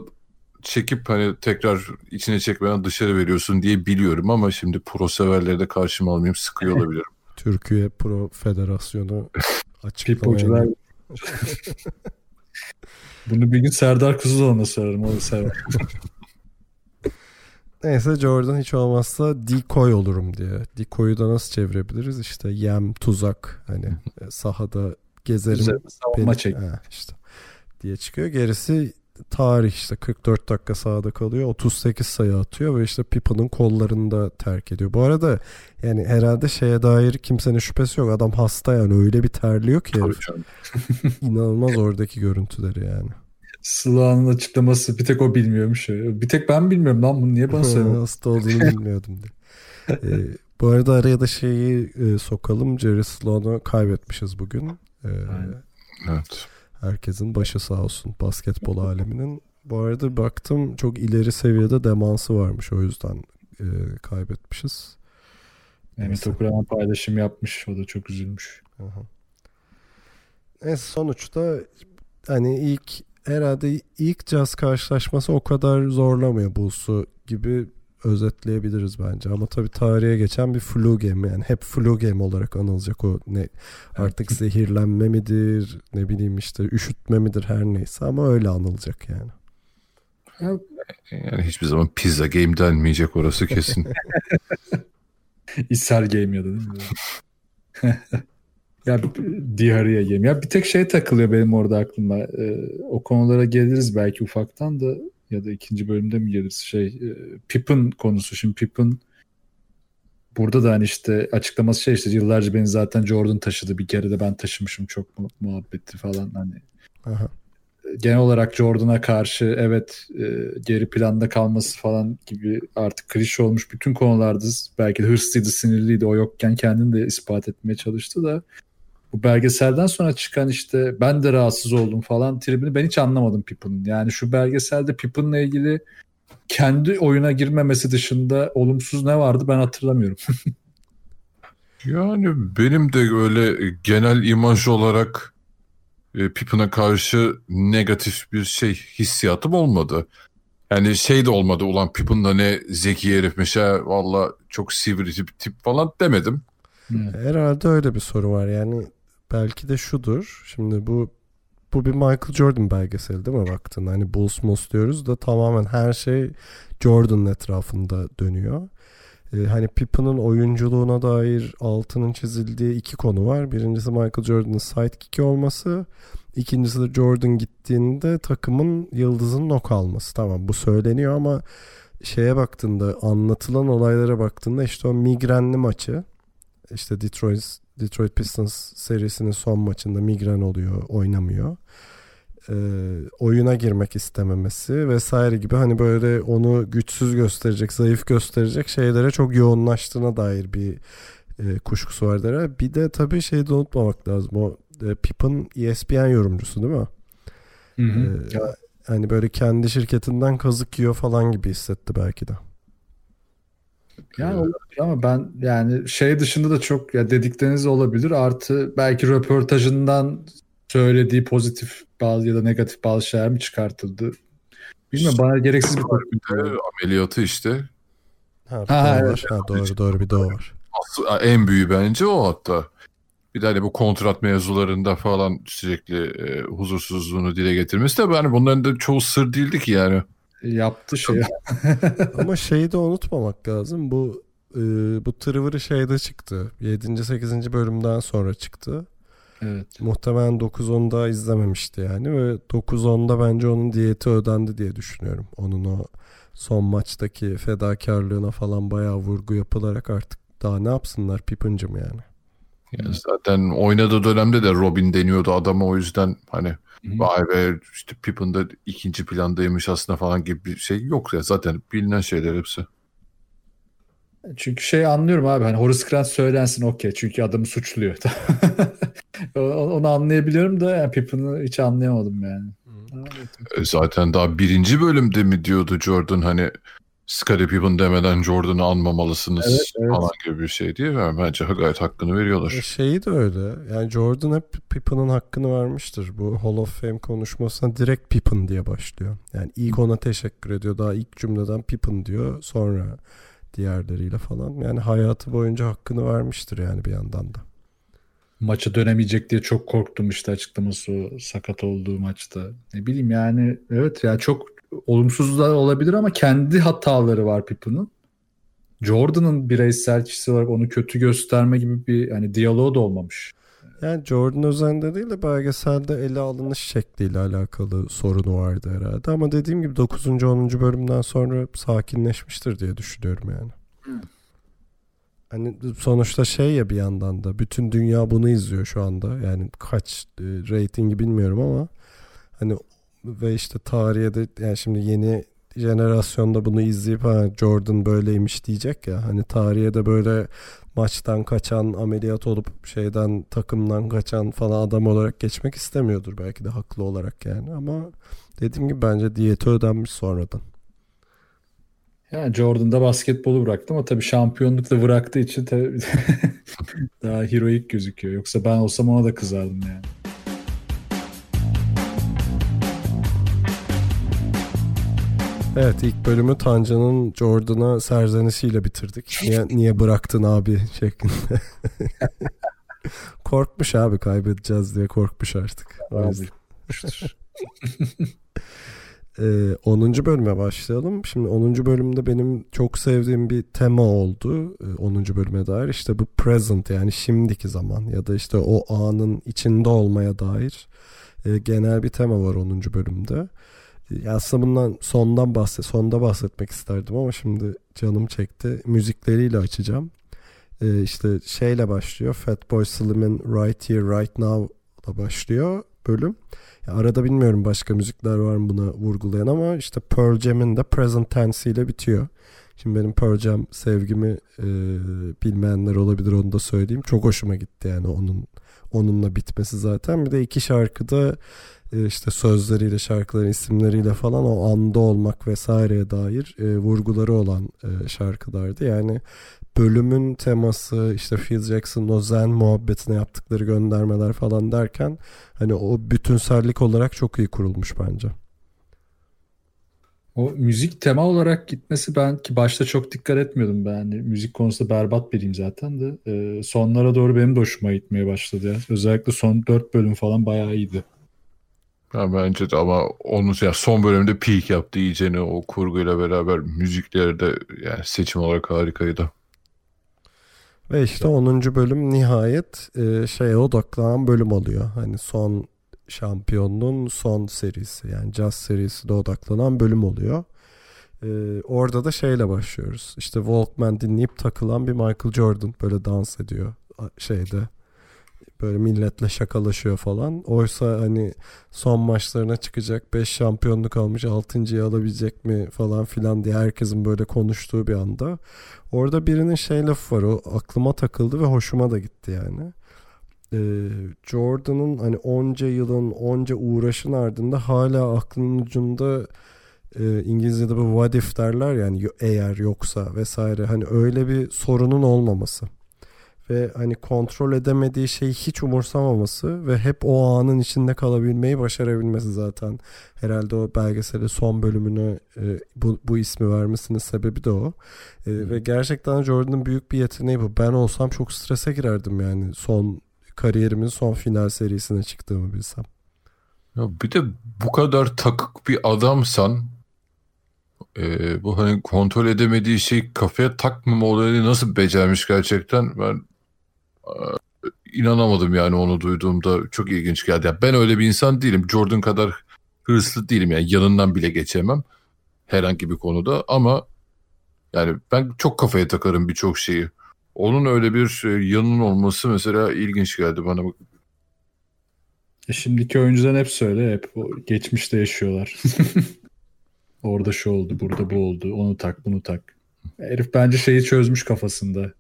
çekip hani tekrar içine çekmeden dışarı veriyorsun diye biliyorum ama şimdi pro severleri de karşıma almayayım sıkıyor olabilirim. Türkiye Pro Federasyonu açıklamaya Bunu bir gün Serdar Kuzuloğlu'na sorarım. O sever. Neyse Jordan hiç olmazsa decoy olurum diye. Decoy'u da nasıl çevirebiliriz? İşte yem, tuzak hani sahada gezerim. Savunma beni- çek. Ha, işte diye çıkıyor. Gerisi tarih işte 44 dakika sahada kalıyor. 38 sayı atıyor ve işte Pipa'nın kollarında terk ediyor. Bu arada yani herhalde şeye dair kimsenin şüphesi yok. Adam hasta yani öyle bir terliyor ki herif. İnanılmaz oradaki görüntüleri yani. Sıla'nın açıklaması bir tek o bilmiyormuş. Bir tek ben bilmiyorum lan bunu niye bana söylüyorsun? hasta olduğunu bilmiyordum diye. Ee, bu arada araya da şeyi e, sokalım. Jerry Sloan'u kaybetmişiz bugün. Ee, Aynen. Evet. Herkesin başı sağ olsun basketbol aleminin. Bu arada baktım çok ileri seviyede demansı varmış o yüzden e, kaybetmişiz. Mehmet Neyse. Okuran paylaşım yapmış. O da çok üzülmüş. Aha. Neyse sonuçta hani ilk herhalde ilk caz karşılaşması o kadar zorlamıyor Bulls'u gibi özetleyebiliriz bence. Ama tabii tarihe geçen bir flu game yani hep flu game olarak anılacak o ne artık zehirlenme midir ne bileyim işte üşütme midir her neyse ama öyle anılacak yani. Yani hiçbir zaman pizza game denmeyecek orası kesin. İshal game ya da değil mi? ya Diarrhea game. Ya bir tek şey takılıyor benim orada aklıma. Ee, o konulara geliriz belki ufaktan da ya da ikinci bölümde mi geliriz? Şey e, Pippen konusu. Şimdi Pippen burada da hani işte açıklaması şey işte yıllarca beni zaten Jordan taşıdı. Bir kere de ben taşımışım çok mu- muhabbeti falan hani Aha. genel olarak Jordan'a karşı evet e, geri planda kalması falan gibi artık klişe olmuş bütün konularda belki de hırslıydı, sinirliydi. O yokken kendini de ispat etmeye çalıştı da bu belgeselden sonra çıkan işte ben de rahatsız oldum falan tribini ben hiç anlamadım Pippen'ın. Yani şu belgeselde Pippen'la ilgili kendi oyuna girmemesi dışında olumsuz ne vardı ben hatırlamıyorum. Yani benim de öyle genel imaj olarak e, Pippen'a karşı negatif bir şey hissiyatım olmadı. Yani şey de olmadı ulan Pippen da ne zeki herifmiş ha valla çok sivri tip, tip falan demedim. Herhalde öyle bir soru var yani belki de şudur. Şimdi bu bu bir Michael Jordan belgeseli değil mi baktın? Hani Bulls Moss diyoruz da tamamen her şey Jordan'ın etrafında dönüyor. Ee, hani Pippen'ın oyunculuğuna dair altının çizildiği iki konu var. Birincisi Michael Jordan'ın sidekick'i olması. İkincisi de Jordan gittiğinde takımın yıldızının o kalması. Tamam bu söyleniyor ama şeye baktığında anlatılan olaylara baktığında işte o migrenli maçı işte Detroit Detroit Pistons serisinin son maçında migren oluyor, oynamıyor. Ee, oyuna girmek istememesi vesaire gibi hani böyle onu güçsüz gösterecek, zayıf gösterecek şeylere çok yoğunlaştığına dair bir e, kuşkusu var der. Bir de tabii şeyi de unutmamak lazım. O e, Pippen ESPN yorumcusu değil mi? Hı hı. Ee, hani böyle kendi şirketinden kazık yiyor falan gibi hissetti belki de. Yani olabilir ama ben yani şey dışında da çok ya dedikleriniz olabilir. Artı belki röportajından söylediği pozitif bazı ya da negatif bazı şeyler mi çıkartıldı? Bilmiyorum bana gereksiz bir korku. Ameliyatı işte. Ha, Ha, doğru, evet. ha, doğru doğru bir o var. En büyüğü bence o hatta. Bir de hani bu kontrat mevzularında falan sürekli e, huzursuzluğunu dile getirmesi de yani bunların da çoğu sır değildi ki yani. Yaptı şey. Ama şeyi de unutmamak lazım. Bu e, bu tırvırı şeyde çıktı. 7. 8. bölümden sonra çıktı. evet. Muhtemelen 9-10'da izlememişti yani ve 9-10'da bence onun diyeti ödendi diye düşünüyorum. Onun o son maçtaki fedakarlığına falan bayağı vurgu yapılarak artık daha ne yapsınlar Pippen'cım yani. Yani zaten oynadığı dönemde de Robin deniyordu adama o yüzden hani Hı. vay be işte Pippen da ikinci plandaymış aslında falan gibi bir şey yok ya zaten bilinen şeyler hepsi. Çünkü şey anlıyorum abi hani Horace Grant söylensin okey çünkü adamı suçluyor. onu anlayabiliyorum da yani Pippen'ı hiç anlayamadım yani. E, Zaten daha birinci bölümde mi diyordu Jordan hani Scottie Pippen demeden Jordan'ı anmamalısınız Evet, evet. falan gibi bir şey diye ve bence gayet hakkını veriyorlar. E şeyi de öyle. Yani Jordan hep Pippen'ın hakkını vermiştir. Bu Hall of Fame konuşmasına direkt Pippen diye başlıyor. Yani ilk ona teşekkür ediyor. Daha ilk cümleden Pippen diyor. Sonra diğerleriyle falan. Yani hayatı boyunca hakkını vermiştir yani bir yandan da. maça dönemeyecek diye çok korktum işte açıklaması o sakat olduğu maçta. Ne bileyim yani evet ya çok olumsuz da olabilir ama kendi hataları var Pippen'ın. Jordan'ın bireysel kişisi olarak onu kötü gösterme gibi bir hani diyaloğu da olmamış. Yani Jordan özelinde değil de belgeselde ele alınış şekliyle alakalı sorunu vardı herhalde. Ama dediğim gibi 9. 10. bölümden sonra sakinleşmiştir diye düşünüyorum yani. Hani sonuçta şey ya bir yandan da bütün dünya bunu izliyor şu anda. Yani kaç e, reytingi bilmiyorum ama hani ve işte tarihe de yani şimdi yeni jenerasyonda bunu izleyip ha Jordan böyleymiş diyecek ya. Hani tarihe de böyle maçtan kaçan, ameliyat olup şeyden takımdan kaçan falan adam olarak geçmek istemiyordur belki de haklı olarak yani ama dediğim gibi bence diyeti ödenmiş sonradan. Yani Jordan da basketbolu bıraktı ama tabii şampiyonlukla bıraktığı için tabii daha heroik gözüküyor. Yoksa ben olsam ona da kızardım yani. Evet ilk bölümü Tanca'nın Jordan'a serzenişiyle bitirdik. Niye, niye bıraktın abi şeklinde. korkmuş abi kaybedeceğiz diye korkmuş artık. Yüzden. Ee, 10. bölüme başlayalım. Şimdi 10. bölümde benim çok sevdiğim bir tema oldu. Ee, 10. bölüme dair işte bu present yani şimdiki zaman ya da işte o anın içinde olmaya dair e, genel bir tema var 10. bölümde. Aslında bundan sondan bahset, sonda bahsetmek isterdim ama şimdi canım çekti. Müzikleriyle açacağım. E, işte şeyle başlıyor. Fatboy Slim'in Right Here Right Now da başlıyor bölüm. Ya arada bilmiyorum başka müzikler var mı buna vurgulayan ama işte Pearl Jam'in de Present Tense ile bitiyor. Şimdi benim Pearl Jam sevgimi e, bilmeyenler olabilir onu da söyleyeyim. Çok hoşuma gitti yani onun onunla bitmesi zaten. Bir de iki şarkıda işte sözleriyle şarkıların isimleriyle falan o anda olmak vesaireye dair e, vurguları olan e, şarkılardı. Yani bölümün teması işte Phil Jackson'ın o zen muhabbetine yaptıkları göndermeler falan derken hani o bütünsellik olarak çok iyi kurulmuş bence. O müzik tema olarak gitmesi ben ki başta çok dikkat etmiyordum ben. Yani müzik konusunda berbat biriyim zaten de. E, sonlara doğru benim de hoşuma gitmeye başladı ya. Özellikle son 4 bölüm falan bayağı iyiydi. Ya bence de ama onun ya son bölümde peak yaptı iyicene o kurguyla beraber müzikleri de yani seçim olarak harikaydı. Ve işte 10. bölüm nihayet e, şeye odaklanan bölüm oluyor. Hani son şampiyonluğun son serisi yani Jazz serisi de odaklanan bölüm oluyor. E, orada da şeyle başlıyoruz. İşte Walkman dinleyip takılan bir Michael Jordan böyle dans ediyor şeyde. Böyle milletle şakalaşıyor falan. Oysa hani son maçlarına çıkacak 5 şampiyonluk almış 6.yı alabilecek mi falan filan diye herkesin böyle konuştuğu bir anda. Orada birinin şey lafı var o aklıma takıldı ve hoşuma da gitti yani. Ee, Jordan'ın hani onca yılın onca uğraşın ardında hala aklının ucunda e, İngilizce'de bu what if derler yani eğer yoksa vesaire hani öyle bir sorunun olmaması ve hani kontrol edemediği şeyi hiç umursamaması ve hep o anın içinde kalabilmeyi başarabilmesi zaten herhalde o belgeseli son bölümüne e, bu, bu ismi vermesinin sebebi de o. E, ve gerçekten Jordan'ın büyük bir yeteneği bu. Ben olsam çok strese girerdim yani son kariyerimin son final serisine çıktığımı bilsem. Ya bir de bu kadar takık bir adamsan e, bu hani kontrol edemediği şeyi kafaya takmama olayını nasıl becermiş gerçekten ben inanamadım yani onu duyduğumda çok ilginç geldi. Yani ben öyle bir insan değilim. Jordan kadar hırslı değilim yani yanından bile geçemem herhangi bir konuda ama yani ben çok kafaya takarım birçok şeyi. Onun öyle bir e, yanının olması mesela ilginç geldi bana. E şimdiki oyuncuların hep söyle hep geçmişte yaşıyorlar. Orada şu oldu, burada bu oldu, onu tak, bunu tak. Herif bence şeyi çözmüş kafasında.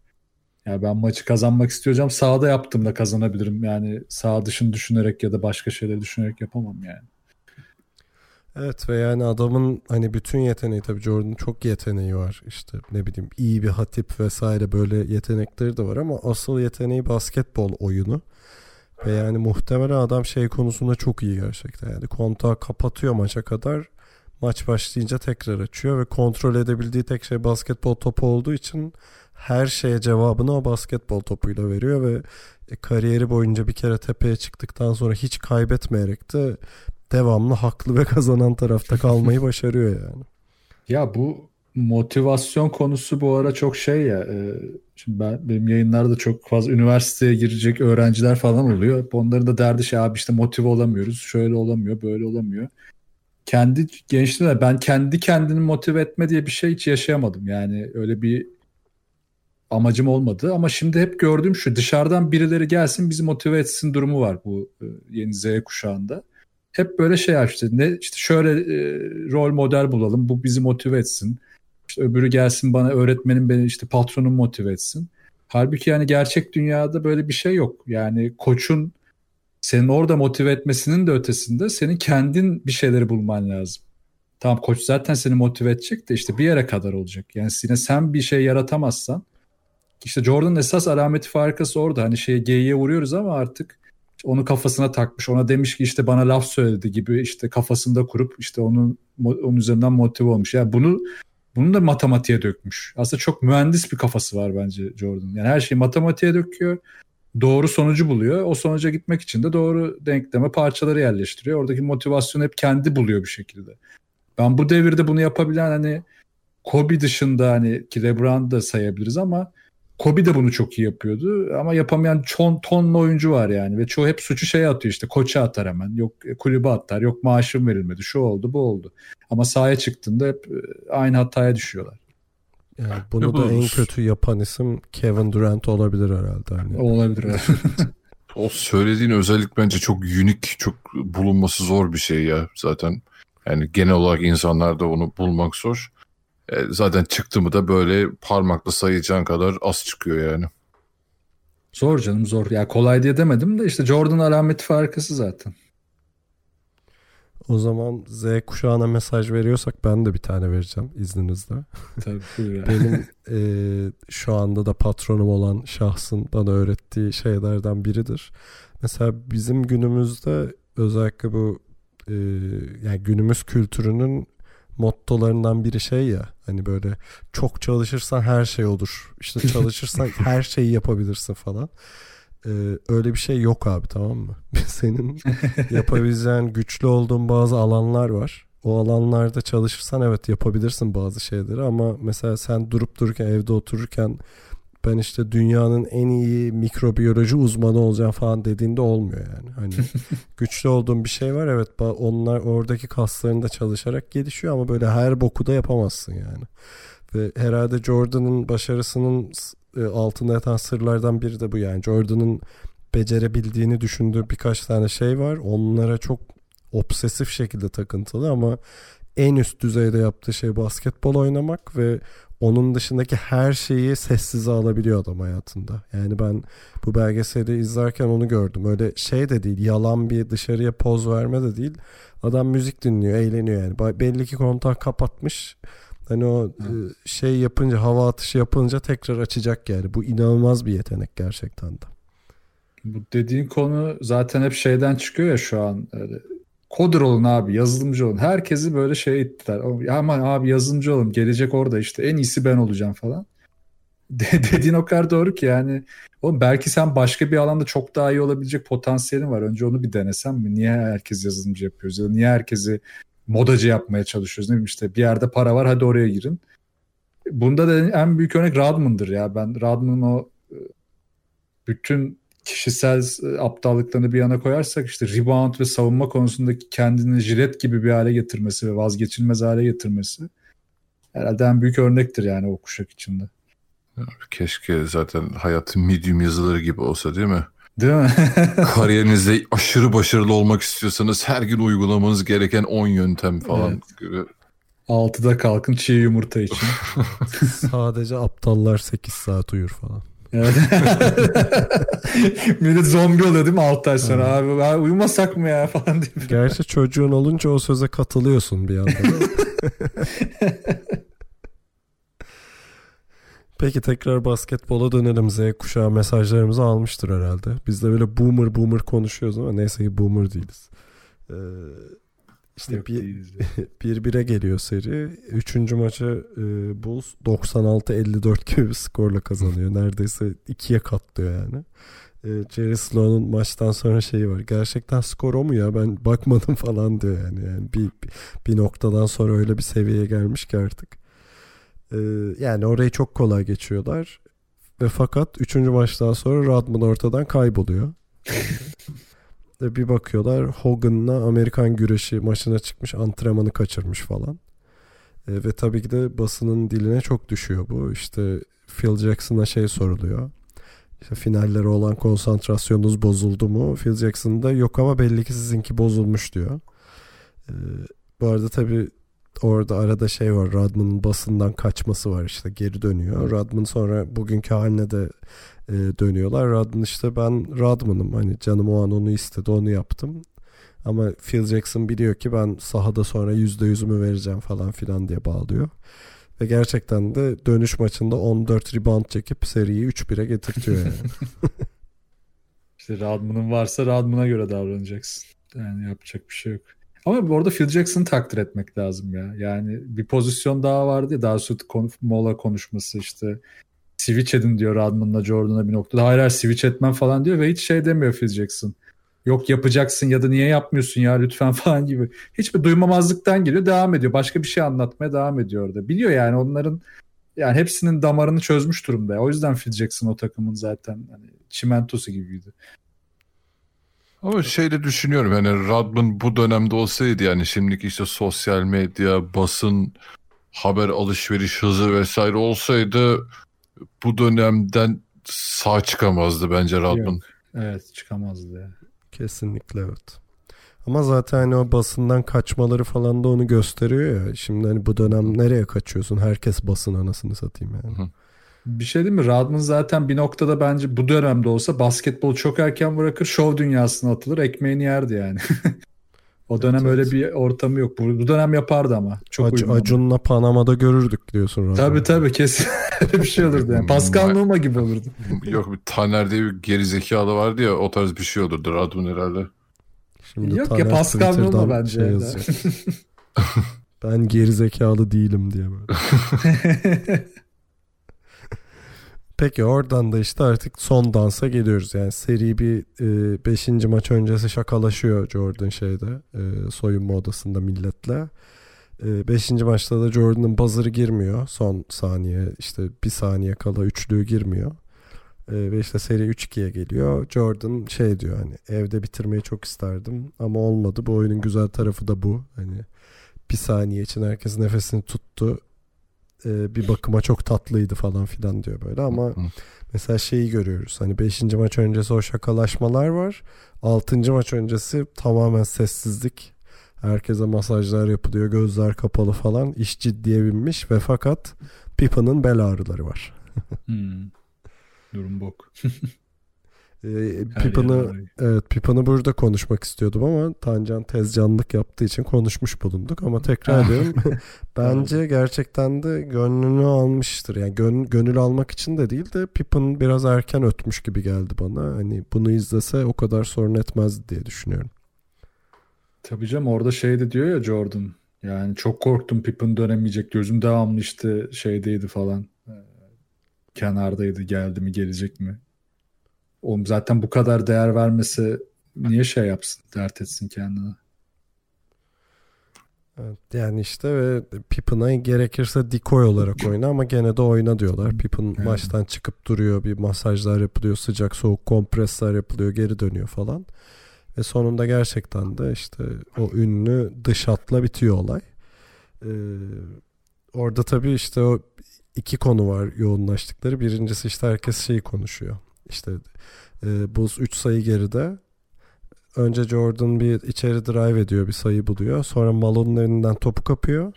Ya ben maçı kazanmak istiyorsam sahada yaptığımda kazanabilirim. Yani sağ dışını düşünerek ya da başka şeyleri düşünerek yapamam yani. Evet ve yani adamın hani bütün yeteneği tabii Jordan'ın çok yeteneği var. İşte ne bileyim iyi bir hatip vesaire böyle yetenekleri de var ama asıl yeteneği basketbol oyunu. Ve yani muhtemelen adam şey konusunda çok iyi gerçekten. Yani kontağı kapatıyor maça kadar. Maç başlayınca tekrar açıyor ve kontrol edebildiği tek şey basketbol topu olduğu için her şeye cevabını o basketbol topuyla veriyor ve e, kariyeri boyunca bir kere tepeye çıktıktan sonra hiç kaybetmeyerek de devamlı haklı ve kazanan tarafta kalmayı başarıyor yani. Ya bu motivasyon konusu bu ara çok şey ya. E, şimdi ben benim yayınlarda çok fazla üniversiteye girecek öğrenciler falan oluyor. Onların da derdi şey abi işte motive olamıyoruz. Şöyle olamıyor, böyle olamıyor. Kendi gençliğimde ben kendi kendini motive etme diye bir şey hiç yaşayamadım. Yani öyle bir amacım olmadı ama şimdi hep gördüğüm şu dışarıdan birileri gelsin bizi motive etsin durumu var bu e, yeni Z kuşağında. Hep böyle şey işte ne işte şöyle e, rol model bulalım bu bizi motive etsin. İşte öbürü gelsin bana öğretmenim beni işte patronum motive etsin. Halbuki yani gerçek dünyada böyle bir şey yok. Yani koçun senin orada motive etmesinin de ötesinde senin kendin bir şeyleri bulman lazım. Tamam koç zaten seni motive edecek de işte bir yere kadar olacak. Yani yine sen bir şey yaratamazsan işte Jordan'ın esas alameti farikası orada. Hani şey geyiğe vuruyoruz ama artık onu kafasına takmış. Ona demiş ki işte bana laf söyledi gibi işte kafasında kurup işte onun onun üzerinden motive olmuş. Yani bunu bunu da matematiğe dökmüş. Aslında çok mühendis bir kafası var bence Jordan. Yani her şeyi matematiğe döküyor. Doğru sonucu buluyor. O sonuca gitmek için de doğru denkleme parçaları yerleştiriyor. Oradaki motivasyonu hep kendi buluyor bir şekilde. Ben bu devirde bunu yapabilen hani Kobe dışında hani ki LeBron da sayabiliriz ama Kobe de bunu çok iyi yapıyordu ama yapamayan ton, tonla oyuncu var yani ve çoğu hep suçu şeye atıyor işte koça atar hemen yok kulübe atar yok maaşım verilmedi şu oldu bu oldu ama sahaya çıktığında hep e, aynı hataya düşüyorlar. Yani bunu da en kötü yapan isim Kevin Durant olabilir herhalde. Hani. Olabilir. o söylediğin özellik bence çok unik, çok bulunması zor bir şey ya zaten. Yani genel olarak insanlarda onu bulmak zor. E, zaten çıktı mı da böyle parmakla sayacağın kadar az çıkıyor yani. Zor canım zor. Ya kolay diye demedim de işte Jordan alameti farkası zaten. O zaman Z kuşağına mesaj veriyorsak ben de bir tane vereceğim izninizle. Tabii buyur. Benim e, şu anda da patronum olan şahsın bana öğrettiği şeylerden biridir. Mesela bizim günümüzde özellikle bu e, yani günümüz kültürünün mottolarından biri şey ya hani böyle çok çalışırsan her şey olur. İşte çalışırsan her şeyi yapabilirsin falan. Ee, öyle bir şey yok abi tamam mı? Senin yapabileceğin güçlü olduğun bazı alanlar var. O alanlarda çalışırsan evet yapabilirsin bazı şeyleri ama mesela sen durup dururken evde otururken ben işte dünyanın en iyi mikrobiyoloji uzmanı olacağım falan dediğinde olmuyor yani. Hani güçlü olduğum bir şey var evet onlar oradaki kaslarında çalışarak gelişiyor ama böyle her boku da yapamazsın yani. Ve herhalde Jordan'ın başarısının e, altında yatan sırlardan biri de bu yani. Jordan'ın becerebildiğini düşündüğü birkaç tane şey var. Onlara çok obsesif şekilde takıntılı ama en üst düzeyde yaptığı şey basketbol oynamak ve onun dışındaki her şeyi sessize alabiliyor adam hayatında. Yani ben bu belgeseli izlerken onu gördüm. Öyle şey de değil, yalan bir dışarıya poz verme de değil. Adam müzik dinliyor, eğleniyor yani. Belli ki kontak kapatmış. Hani o. E, şey yapınca, hava atışı yapınca tekrar açacak yani. Bu inanılmaz bir yetenek gerçekten de. Bu dediğin konu zaten hep şeyden çıkıyor ya şu an. Öyle Coder olun abi, yazılımcı olun. Herkesi böyle şey ettiler. Aman abi yazılımcı olun, gelecek orada işte en iyisi ben olacağım falan. De dediğin o kadar doğru ki yani. Oğlum belki sen başka bir alanda çok daha iyi olabilecek potansiyelin var. Önce onu bir denesen mi? Niye herkes yazılımcı yapıyoruz? Ya niye herkesi modacı yapmaya çalışıyoruz? Ne bileyim işte bir yerde para var hadi oraya girin. Bunda da en büyük örnek Radman'dır ya. Ben Radman'ın o e, bütün kişisel e, aptallıklarını bir yana koyarsak işte rebound ve savunma konusundaki kendini jilet gibi bir hale getirmesi ve vazgeçilmez hale getirmesi herhalde en büyük örnektir yani o kuşak içinde. Keşke zaten hayatın medium yazıları gibi olsa değil mi? Değil mi? Kariyerinizde aşırı başarılı olmak istiyorsanız her gün uygulamanız gereken 10 yöntem falan evet. gibi. 6'da kalkın çiğ yumurta için. Sadece aptallar 8 saat uyur falan. Evet. Millet zombi oluyor değil mi 6 ay sonra abi, abi uyumasak mı ya falan diye. Gerçi çocuğun olunca o söze katılıyorsun bir yandan. Peki tekrar basketbola dönelim. Z kuşağı mesajlarımızı almıştır herhalde. Biz de böyle boomer boomer konuşuyoruz ama neyse ki boomer değiliz. Ee, İşte Yok, bir, bir bire geliyor seri. Üçüncü maça e, Bulls 96-54 gibi bir skorla kazanıyor. Neredeyse ikiye katlıyor yani. E, Jerry Sloan'un maçtan sonra şeyi var. Gerçekten skor o mu ya ben bakmadım falan diyor yani. yani bir, bir noktadan sonra öyle bir seviyeye gelmiş ki artık. E, yani orayı çok kolay geçiyorlar. Ve fakat üçüncü maçtan sonra Rodman ortadan kayboluyor. Ve bir bakıyorlar Hogan'la Amerikan güreşi maçına çıkmış antrenmanı kaçırmış falan. E, ve tabii ki de basının diline çok düşüyor bu. İşte Phil Jackson'a şey soruluyor. İşte finallere olan konsantrasyonunuz bozuldu mu? Phil Jackson da yok ama belli ki sizinki bozulmuş diyor. E, bu arada tabii orada arada şey var. Rodman'ın basından kaçması var işte geri dönüyor. Rodman sonra bugünkü haline de e, dönüyorlar. Rodman işte ben Rodman'ım hani canım o an onu istedi onu yaptım. Ama Phil Jackson biliyor ki ben sahada sonra yüzde yüzümü vereceğim falan filan diye bağlıyor. Ve gerçekten de dönüş maçında 14 rebound çekip seriyi 3-1'e getirtiyor yani. İşte Radman'ın varsa Radman'a göre davranacaksın. Yani yapacak bir şey yok. Ama bu Phil Jackson'ı takdir etmek lazım ya. Yani bir pozisyon daha vardı ya daha sonra kon- mola konuşması işte switch edin diyor Radman'la Jordan'a bir noktada. Hayır hayır switch etmem falan diyor ve hiç şey demiyor Phil Jackson. Yok yapacaksın ya da niye yapmıyorsun ya lütfen falan gibi. Hiçbir duymamazlıktan geliyor devam ediyor. Başka bir şey anlatmaya devam ediyor orada. Biliyor yani onların yani hepsinin damarını çözmüş durumda. O yüzden Phil Jackson o takımın zaten hani çimentosu gibiydi. Ama şey de düşünüyorum yani Rodman bu dönemde olsaydı yani şimdiki işte sosyal medya, basın, haber alışveriş hızı vesaire olsaydı bu dönemden sağ çıkamazdı bence Rodman. Evet çıkamazdı. Kesinlikle evet. Ama zaten hani o basından kaçmaları falan da onu gösteriyor ya. Şimdi hani bu dönem nereye kaçıyorsun? Herkes basın anasını satayım yani. Hı. Bir şey değil mi? Rodman zaten bir noktada bence bu dönemde olsa basketbolu çok erken bırakır, şov dünyasına atılır, ekmeğini yerdi yani. o dönem Evet, öyle evet. bir ortamı yok. Bu, bu dönem yapardı ama. Çok Ac-. Acun'la Panama'da görürdük diyorsun. Rodman. Tabii tabii kesin öyle bir şey olurdu yani. Pascal Numa gibi olurdu. Yok bir Taner diye bir gerizekalı vardı ya o tarz bir şey olurdu Rodman herhalde. Şimdi Yok ya Taner Pascal Numa bence. şey ben gerizekalı değilim diye böyle. Peki oradan da işte artık son dansa geliyoruz. Yani seri bir 5. maç öncesi şakalaşıyor Jordan şeyde e, soyunma odasında milletle. 5. maçta da Jordan'ın buzzer'ı girmiyor. Son saniye işte bir saniye kala üçlüğü girmiyor. E, ve işte seri 3-2'ye geliyor. Jordan şey diyor hani evde bitirmeyi çok isterdim ama olmadı. Bu oyunun güzel tarafı da bu. Hani bir saniye için herkes nefesini tuttu. E, bir bakıma çok tatlıydı falan filan diyor böyle ama Hı. mesela şeyi görüyoruz. Hani 5. maç öncesi o şakalaşmalar var. 6. maç öncesi tamamen sessizlik. Herkese masajlar yapılıyor, gözler kapalı falan. İş ciddiye binmiş ve fakat Pipa'nın bel ağrıları var. Hmm. Durum bok. Ee, yer ağrıyor. evet Pipa'nı burada konuşmak istiyordum ama Tancan tezcanlık yaptığı için konuşmuş bulunduk ama tekrar ediyorum bence gerçekten de gönlünü almıştır. Yani gön- gönül almak için de değil de Pippen biraz erken ötmüş gibi geldi bana. Hani bunu izlese o kadar sorun etmez diye düşünüyorum. Tabii canım orada şey de diyor ya Jordan. Yani çok korktum Pippen dönemeyecek. Gözüm devamlı işte şeydeydi falan. Ee, kenardaydı geldi mi gelecek mi? Oğlum zaten bu kadar değer vermesi niye şey yapsın dert etsin kendine. Evet, yani işte ve Pippen'a gerekirse decoy olarak oyna ama gene de oyna diyorlar. Pippen Evet. maçtan çıkıp duruyor, bir masajlar yapılıyor, sıcak soğuk kompresler yapılıyor, geri dönüyor falan. Ve sonunda gerçekten de işte o ünlü dış hatla bitiyor olay. Ee, orada tabii işte o iki konu var yoğunlaştıkları. Birincisi işte herkes şeyi konuşuyor. İşte e, Bulls 3 sayı geride. Önce Jordan bir içeri drive ediyor, bir sayı buluyor. Sonra Malone'un elinden topu kapıyor.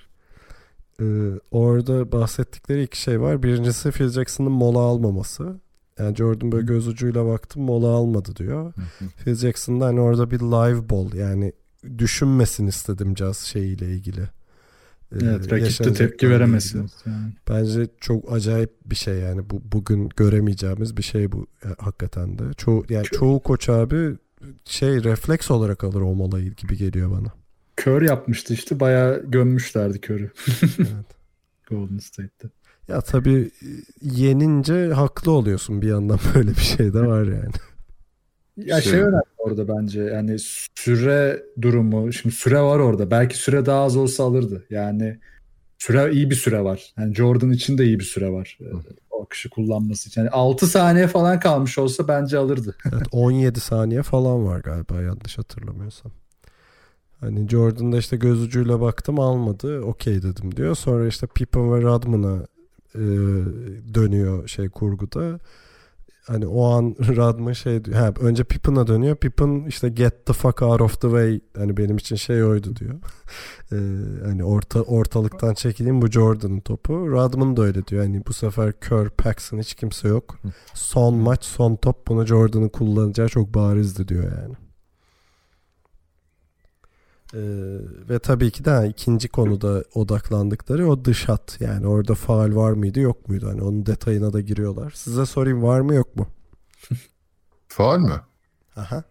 Ee, orada bahsettikleri iki şey var. Birincisi Phil Jackson'ın mola almaması. Yani Jordan böyle göz ucuyla baktım mola almadı diyor. Phil Jackson da hani orada bir live ball yani düşünmesin istedim caz şeyiyle ilgili. Ee, Evet rakip de yaşanacaklarla tepki. Yani. Bence çok acayip bir şey yani bu bugün göremeyeceğimiz bir şey bu e, hakikaten de. Çoğu yani çoğu koç abi şey refleks olarak alır o molayı gibi geliyor bana. kör yapmıştı işte bayağı gömmüşlerdi körü. Evet. Golden State'te. Ya tabii yenince haklı oluyorsun bir yandan böyle bir şey de var yani. Ya şey, önemli orada bence yani süre durumu şimdi süre var orada belki süre daha az olsa alırdı yani süre iyi bir süre var yani Jordan için de iyi bir süre var Ee, o akışı kullanması için yani 6 saniye falan kalmış olsa bence alırdı. Evet 17 saniye falan var galiba yanlış hatırlamıyorsam. Hani Jordan'da işte göz ucuyla baktım almadı okey dedim diyor. Sonra işte Pippen ve Rodman'a e, dönüyor şey kurguda. Hani o an Rodman şey diyor. Ha, önce Pippen'a dönüyor. Pippen işte get the fuck out of the way. Hani benim için şey oydu diyor. E, hani orta ortalıktan çekileyim bu Jordan'ın topu. Rodman da öyle diyor. Hani bu sefer Kerr, Paxson hiç kimse yok. Son maç, son top bunu Jordan'ın kullanacağı çok barizdi diyor yani. Ee, ve tabii ki de ha, ikinci konuda odaklandıkları o dış hat. Yani orada faal var mıydı yok muydu? Hani onun detayına da giriyorlar. Size sorayım var mı yok mu? Faal mi? Aha.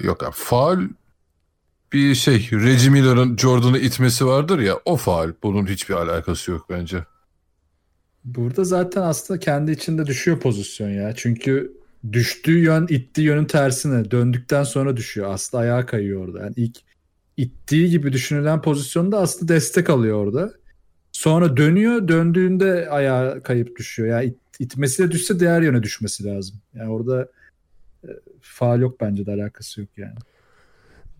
Yok abi faal bir şey Reggie Miller'ın Jordan'ı itmesi vardır ya o faal. Bunun hiçbir alakası yok bence. Burada zaten aslında kendi içinde düşüyor pozisyon ya çünkü düştüğü yön ittiği yönün tersine döndükten sonra düşüyor aslında ayağa kayıyor orada yani ilk ittiği gibi düşünülen pozisyonda aslında destek alıyor orada. Sonra dönüyor, döndüğünde ayağa kayıp düşüyor. Yani it, itmesi de düşse diğer yöne düşmesi lazım. Yani orada e, faal yok bence de alakası yok yani.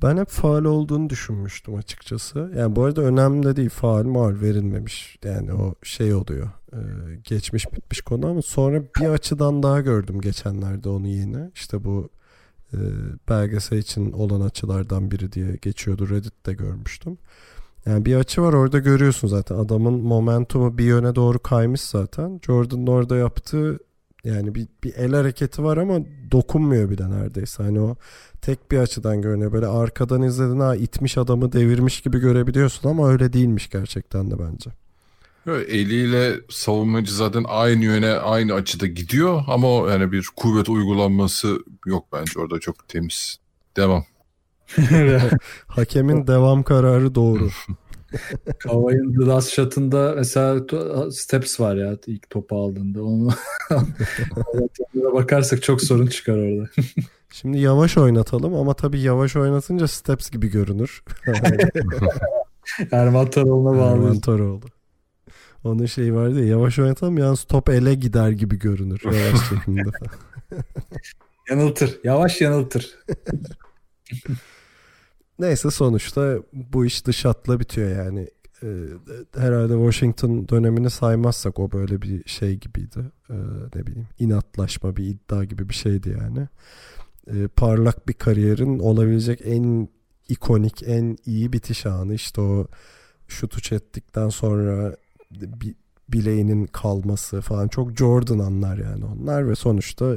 Ben hep faal olduğunu düşünmüştüm açıkçası. Yani bu arada önemli de değil faal mal verilmemiş. Yani o şey oluyor. Ee, geçmiş bitmiş konu ama sonra bir açıdan daha gördüm geçenlerde onu yine. İşte bu e, belgesel için olan açılardan biri diye geçiyordu. Reddit'te görmüştüm. Yani bir açı var orada görüyorsun zaten adamın momentumu bir yöne doğru kaymış zaten. Jordan'ın orada yaptığı yani bir, bir el hareketi var ama dokunmuyor bile neredeyse. Hani o tek bir açıdan görünüyor. Böyle arkadan izledin ha itmiş adamı devirmiş gibi görebiliyorsun ama öyle değilmiş gerçekten de bence. Eliyle savunmacı zaten aynı yöne aynı açıda gidiyor ama o yani bir kuvvet uygulanması yok bence orada çok temiz. Devam. Hakemin devam kararı doğru. Kavay'ın The Last Shot'ında mesela steps var ya ilk topu aldığında. Onu bakarsak çok sorun çıkar orada. Şimdi yavaş oynatalım ama tabii yavaş oynatınca steps gibi görünür. Erman Toroğlu'na Erman bağlı. Toroğlu. Onun şeyi vardı ya yavaş oynatalım yalnız top ele gider gibi görünür yavaş çekimde falan. Yanıltır. Yavaş yanıltır. Neyse sonuçta bu iş dış hatla bitiyor yani. Ee, herhalde Washington dönemini saymazsak o böyle bir şey gibiydi. Ee, ne bileyim inatlaşma bir iddia gibi bir şeydi yani. Ee, parlak bir kariyerin olabilecek en ikonik en iyi bitiş anı işte o şutu çektikten sonra bi- bileğinin kalması falan çok Jordan anlar yani onlar ve sonuçta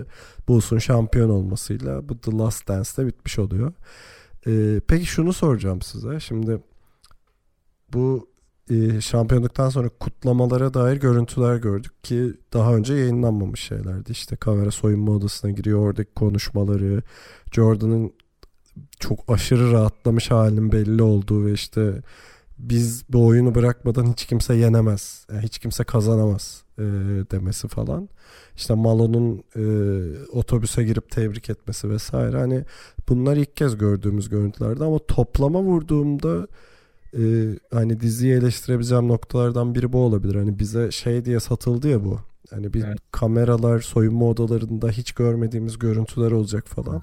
Bulls'un şampiyon olmasıyla bu The Last Dance'de bitmiş oluyor. Ee, peki şunu soracağım size. Şimdi bu e, şampiyonluktan sonra kutlamalara dair görüntüler gördük ki daha önce yayınlanmamış şeylerdi. İşte kamera soyunma odasına giriyor oradaki konuşmaları, Jordan'ın çok aşırı rahatlamış halinin belli olduğu ve işte biz bu oyunu bırakmadan hiç kimse yenemez, yani hiç kimse kazanamaz e, demesi falan. İşte Malo'nun e, otobüse girip tebrik etmesi vesaire. Hani bunlar ilk kez gördüğümüz görüntülerdi ama toplama vurduğumda e, hani diziyi eleştirebileceğim noktalardan biri bu olabilir. Hani bize şey diye satıldı ya bu. Hani bir Evet. kameralar soyunma odalarında hiç görmediğimiz görüntüler olacak falan.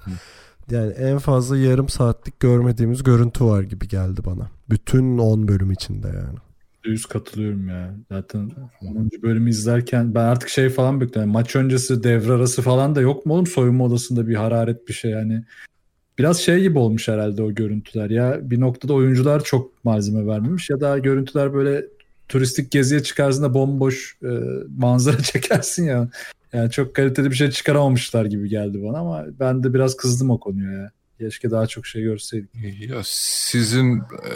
Yani en fazla yarım saatlik görmediğimiz görüntü var gibi geldi bana. Bütün 10 bölüm içinde yani. Yüz katılıyorum ya. Zaten 10. bölümü izlerken ben artık şey falan bekliyorum. Maç öncesi devre arası falan da yok mu oğlum soyunma odasında bir hararet bir şey yani. Biraz şey gibi olmuş herhalde o görüntüler ya. Bir noktada oyuncular çok malzeme vermemiş ya da görüntüler böyle turistik geziye çıkarsın da bomboş e, manzara çekersin ya. Yani çok kaliteli bir şey çıkaramamışlar gibi geldi bana ama ben de biraz kızdım o konuya ya. Keşke daha çok şey görseydik. Ya sizin e,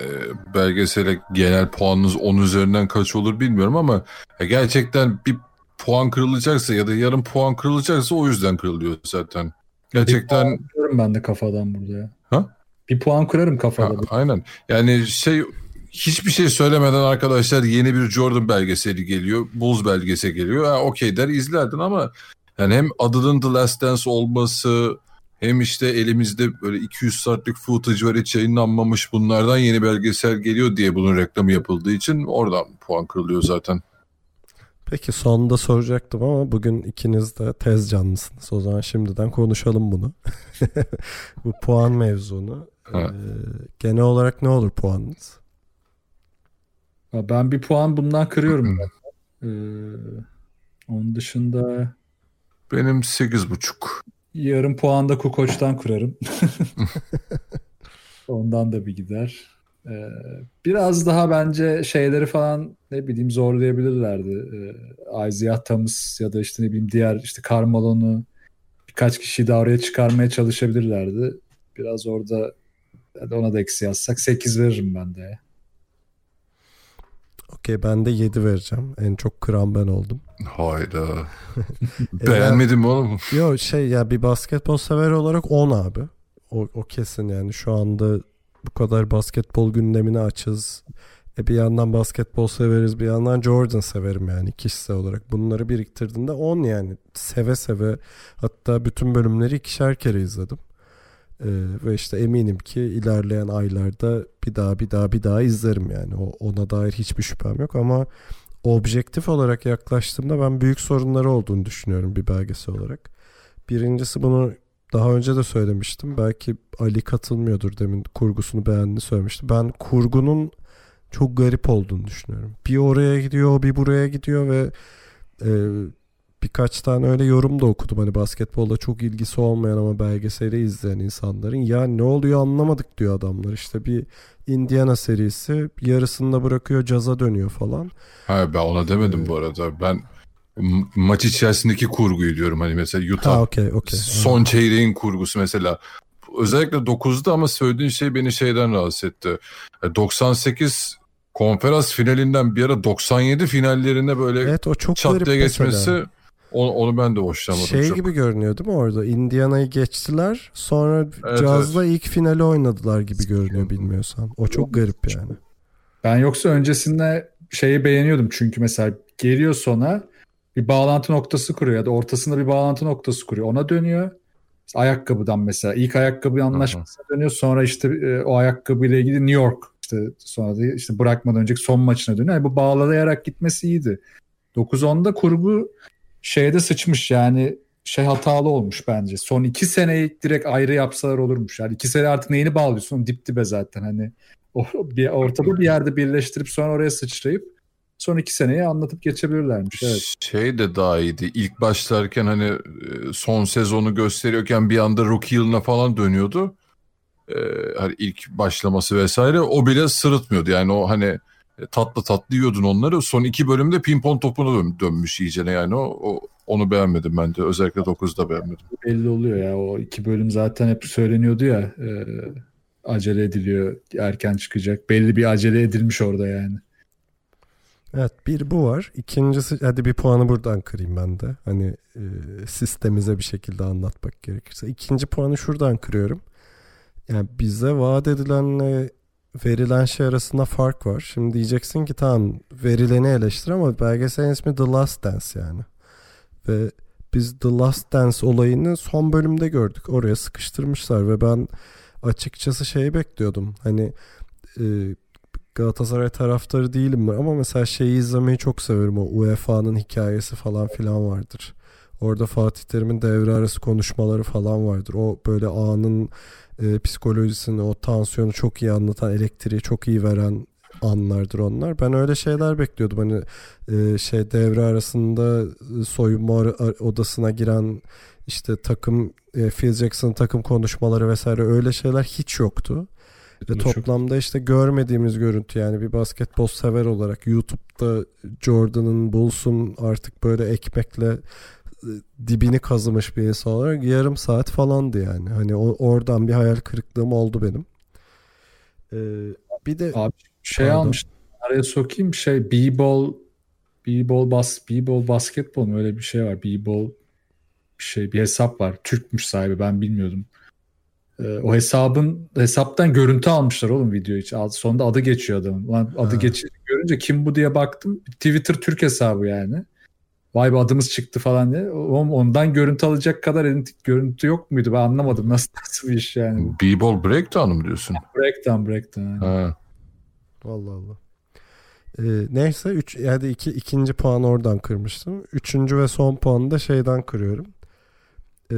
belgesele genel puanınız 10 üzerinden kaç olur bilmiyorum ama gerçekten bir puan kırılacaksa ya da yarım puan kırılacaksa o yüzden kırılıyor zaten. Gerçekten Diyorum ben de kafadan burada ya. Ha? bir puan kurarım Ha, kafada. aynen. Yani şey hiçbir şey söylemeden arkadaşlar yeni bir Jordan belgeseli geliyor. Bulls belgeseli geliyor. Ha, okey der izlerdin ama yani hem adının The Last Dance olması hem işte elimizde böyle 200 saatlik footage var hiç yayınlanmamış bunlardan yeni belgesel geliyor diye bunun reklamı yapıldığı için oradan puan kırılıyor zaten. Peki sonda soracaktım ama bugün ikiniz de tez canlısınız. O zaman şimdiden konuşalım bunu. Bu puan mevzunu. Ee, genel olarak ne olur puanınız? Ben bir puan bundan kırıyorum. ben. Ee, onun dışında Benim 8.5. yarım puan da Kukoç'tan kurarım. Ondan da bir gider. Ee, biraz daha bence şeyleri falan ne bileyim zorlayabilirlerdi. Ee, Isaiah Thomas ya da işte ne bileyim diğer işte Carmelo'nu birkaç kişiyi daha oraya çıkarmaya çalışabilirlerdi. Biraz orada ona da eksi yazsak 8 veririm ben de. Okey ben de 7 vereceğim. En çok kıran ben oldum. Hayda. E, Beğenmedin mi oğlum? Yo şey ya bir basketbol sever olarak 10 abi. O, o kesin yani şu anda bu kadar basketbol gündemini açız. E bir yandan basketbol severiz bir yandan Jordan severim yani kişisel olarak. Bunları biriktirdiğinde 10 yani seve seve hatta bütün bölümleri ikişer kere izledim. Ee, ve işte eminim ki ilerleyen aylarda bir daha bir daha bir daha izlerim yani. O, ona dair hiçbir şüphem yok ama objektif olarak yaklaştığımda ben büyük sorunları olduğunu düşünüyorum bir belgesel olarak. Birincisi bunu daha önce de söylemiştim. Belki Ali katılmıyordur demin kurgusunu beğendiğini söylemişti. Ben kurgunun çok garip olduğunu düşünüyorum. Bir oraya gidiyor, bir buraya gidiyor ve e, birkaç tane öyle yorum da okudum. Hani basketbolda çok ilgisi olmayan ama belgeseli izleyen insanların ya ne oluyor anlamadık diyor adamlar. İşte bir Indiana serisi yarısında bırakıyor caza dönüyor falan. Ha, ben ona demedim bu arada. Ben maç içerisindeki kurguyu diyorum. Hani mesela Utah Ha okey okey. son çeyreğin kurgusu mesela. Özellikle 9'da ama söylediğin şey beni şeyden rahatsız etti. E, 98 konferans finalinden bir ara 97 finallerine böyle Evet o çok çat diye mesela. Onu, onu ben de hoşlanmadım Şey çok. gibi görünüyor değil mi orada? Indiana'yı geçtiler. Sonra Evet, Jazz'la ilk finali oynadılar gibi görünüyor bilmiyorsan. O çok garip yani. Ben yoksa öncesinde şeyi beğeniyordum çünkü mesela geliyor sona bir bağlantı noktası kuruyor ya da ortasında bir bağlantı noktası kuruyor. Ona dönüyor. İşte ayakkabıdan mesela ilk ayakkabı anlaşmasına dönüyor. Sonra işte e, o ayakkabıyla ilgili New York işte sonra da işte bırakmadan önceki son maçına dönüyor. Yani bu bağlayarak gitmesi iyiydi. 9-10'da kurgu şeyde sıçmış yani şey hatalı olmuş bence. Son iki seneyi direkt ayrı yapsalar olurmuş. Yani iki sene artık neyini bağlıyorsun? Dip dibe zaten hani. Bir, ortada bir yerde birleştirip sonra oraya sıçrayıp son iki seneyi anlatıp geçebilirlermiş. Evet. Şey de daha iyiydi. İlk başlarken hani e, son sezonu gösteriyorken bir anda rookie yılına falan dönüyordu. Ee, hani ilk başlaması vesaire o bile sırıtmıyordu. Yani o hani tatlı tatlı yiyordun onları. Son iki bölümde pimpon topuna dön- dönmüş iyicene yani o, o onu beğenmedim ben de. Özellikle 9'da beğenmedim. Belli oluyor ya o iki bölüm zaten hep söyleniyordu ya e, acele ediliyor erken çıkacak. Belli bir acele edilmiş orada yani. Evet bir bu var. İkincisi hadi bir puanı buradan kırayım ben de. Hani e, sistemize bir şekilde anlatmak gerekirse. İkinci puanı şuradan kırıyorum. Yani bize vaat edilenle verilen şey arasında fark var. Şimdi diyeceksin ki tamam verileni eleştir ama belgeselin ismi The Last Dance yani. Ve biz The Last Dance olayını son bölümde gördük. Oraya sıkıştırmışlar ve ben açıkçası şeyi bekliyordum. Hani e, Galatasaray taraftarı değilim ama mesela şeyi izlemeyi çok severim. O UEFA'nın hikayesi falan filan vardır. Orada Fatih Terim'in devre arası konuşmaları falan vardır. O böyle anın e, psikolojisini, o tansiyonu çok iyi anlatan, elektriği çok iyi veren anlardır onlar. Ben öyle şeyler bekliyordum. Hani e, şey devre arasında e, soyunma odasına giren işte takım e, Phil Jackson takım konuşmaları vesaire öyle şeyler hiç yoktu. Ve toplamda işte görmediğimiz görüntü yani bir basketbol sever olarak YouTube'da Jordan'ın Bulls'un artık böyle ekmekle dibini kazımış bir insan olarak yarım saat falandı yani. Hani o, oradan bir hayal kırıklığım oldu benim. Ee, bir de Abi şey Pardon. almış araya sokayım şey b-ball b-ball bas b-ball basketbol mu öyle bir şey var b-ball bir şey bir hesap var Türkmüş sahibi ben bilmiyordum Ee, o hesabın hesaptan görüntü almışlar oğlum video için. Sonunda adı geçiyor adamın. Lan adı geçiyor görünce kim bu diye baktım. Twitter Türk hesabı yani. Vay be adımız çıktı falan diye. Ondan görüntü alacak kadar elintik görüntü yok muydu? Ben anlamadım nasıl nasıl bir iş yani. B-Ball Breakdown mu diyorsun? Breakdown breakdown. Ha. Allah Allah. Ee, neyse üç, yani iki, ikinci puan oradan kırmıştım. Üçüncü ve son puanı da şeyden kırıyorum. Ee,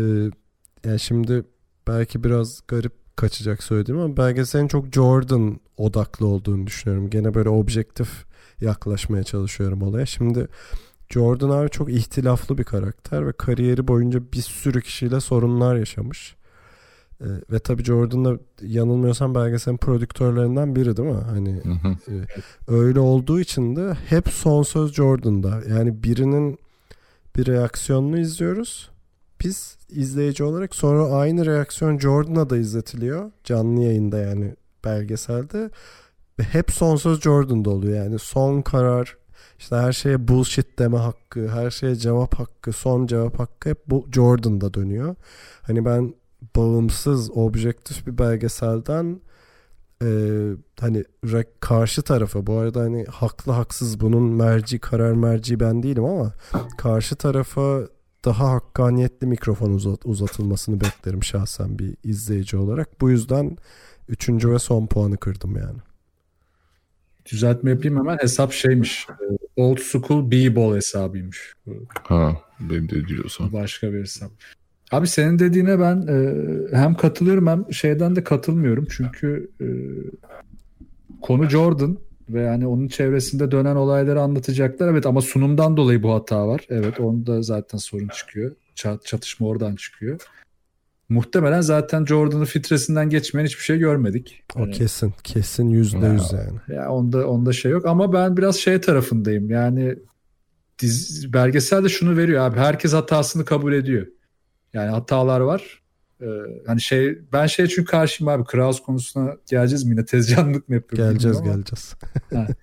yani şimdi belki biraz garip kaçacak söylediğim ama belgeselin çok Jordan odaklı olduğunu düşünüyorum. Gene böyle objektif yaklaşmaya çalışıyorum olaya. Şimdi Jordan abi çok ihtilaflı bir karakter ve kariyeri boyunca bir sürü kişiyle sorunlar yaşamış. Ee, ve tabii Jordan da yanılmıyorsam belgeselin prodüktörlerinden biri değil mi? Hani hı. öyle olduğu için de hep son söz Jordan'da. Yani birinin bir reaksiyonunu izliyoruz. Biz izleyici olarak sonra aynı reaksiyon Jordan'a da izletiliyor. Canlı yayında yani belgeselde. Ve hep son söz Jordan'da oluyor. Yani son karar işte her şeye bullshit deme hakkı, her şeye cevap hakkı, son cevap hakkı hep bu Jordan'da dönüyor. Hani ben bağımsız, objektif bir belgeselden e, hani karşı tarafa bu arada hani haklı haksız bunun merci karar merci ben değilim ama karşı tarafa daha hakkaniyetli mikrofon uzat- uzatılmasını beklerim şahsen bir izleyici olarak. Bu yüzden üçüncü ve son puanı kırdım yani. Düzeltme yapayım hemen. Hesap şeymiş. e, Old School B-Ball hesabıymış. Ha. Benim de diyorsan. Başka bir hesap. Abi senin dediğine ben e, hem katılıyorum hem şeyden de katılmıyorum. Çünkü e, konu Jordan ve yani onun çevresinde dönen olayları anlatacaklar. Evet ama sunumdan dolayı bu hata var. Evet onda zaten sorun çıkıyor. Çat- çatışma oradan çıkıyor. Muhtemelen zaten Jordan'ın fitresinden geçmeyen hiçbir şey görmedik. O Yani- kesin. Kesin yüzde yüz yani. ya onda onda şey yok ama ben biraz şey tarafındayım. Yani diz, belgesel de şunu veriyor abi. Herkes hatasını kabul ediyor. Yani hatalar var. Ee, hani şey ben şey çünkü karşıyım abi. Kraus konusuna geleceğiz mi yine tezcanlık mı yapıyorum? Geleceğiz geleceğiz.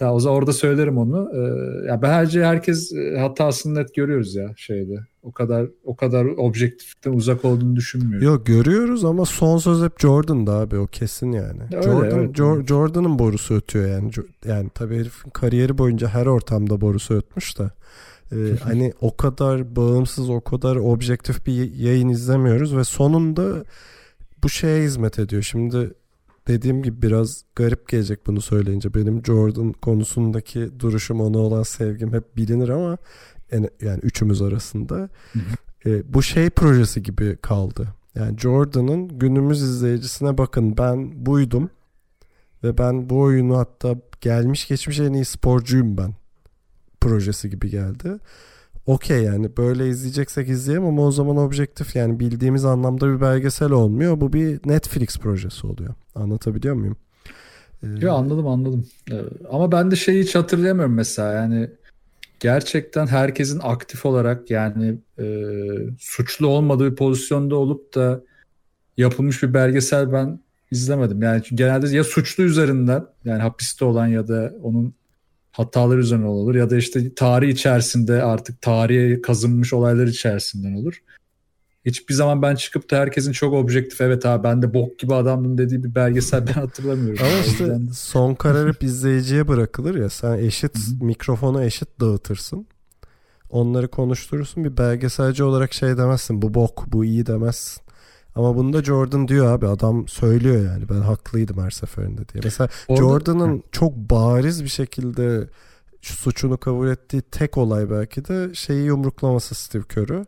Daha o zaman orada söylerim onu. Ee, ya bence herkes e, hatasını net görüyoruz ya şeyde. O kadar o kadar objektiften uzak olduğunu düşünmüyorum. Yok görüyoruz ama son söz hep Jordan'da abi o kesin yani. Öyle, Jordan evet. Jo- Jordan'ın borusu ötüyor yani. Yani tabii herifin kariyeri boyunca her ortamda borusu ötmüş de. Ee, hani o kadar bağımsız, o kadar objektif bir yayın izlemiyoruz ve sonunda bu şeye hizmet ediyor. Şimdi dediğim gibi biraz garip gelecek bunu söyleyince. Benim Jordan konusundaki duruşum ona olan sevgim hep bilinir ama yani, üçümüz arasında e, bu şey projesi gibi kaldı. Yani Jordan'ın günümüz izleyicisine bakın ben buydum ve ben bu oyunu hatta gelmiş geçmiş en iyi sporcuyum ben projesi gibi geldi. Okey yani böyle izleyeceksek izleyelim ama o zaman objektif yani bildiğimiz anlamda bir belgesel olmuyor. Bu bir Netflix projesi oluyor. Anlatabiliyor muyum? Ee, Yo, anladım anladım. Ee, ama ben de şeyi hiç hatırlayamıyorum mesela yani gerçekten herkesin aktif olarak yani e, suçlu olmadığı bir pozisyonda olup da yapılmış bir belgesel ben izlemedim. Yani genelde ya suçlu üzerinden yani hapiste olan ya da onun hataları üzerinden olur ya da işte tarih içerisinde artık tarihe kazınmış olaylar içerisinden olur. Hiçbir zaman ben çıkıp da herkesin çok objektif evet abi ben de bok gibi adamdım dediği bir belgesel ben hatırlamıyorum. Ama işte yüzden- son karar hep izleyiciye bırakılır ya. Sen eşit Hı hı. mikrofonu eşit dağıtırsın. Onları konuşturursun. Bir belgeselci olarak şey demezsin. Bu bok, bu iyi demezsin. Ama bunu da Jordan diyor abi. Adam söylüyor yani. Ben haklıydım her seferinde diye. Mesela Orada- Jordan'ın çok bariz bir şekilde suçunu kabul ettiği tek olay belki de şeyi yumruklaması Steve Kerr'ü.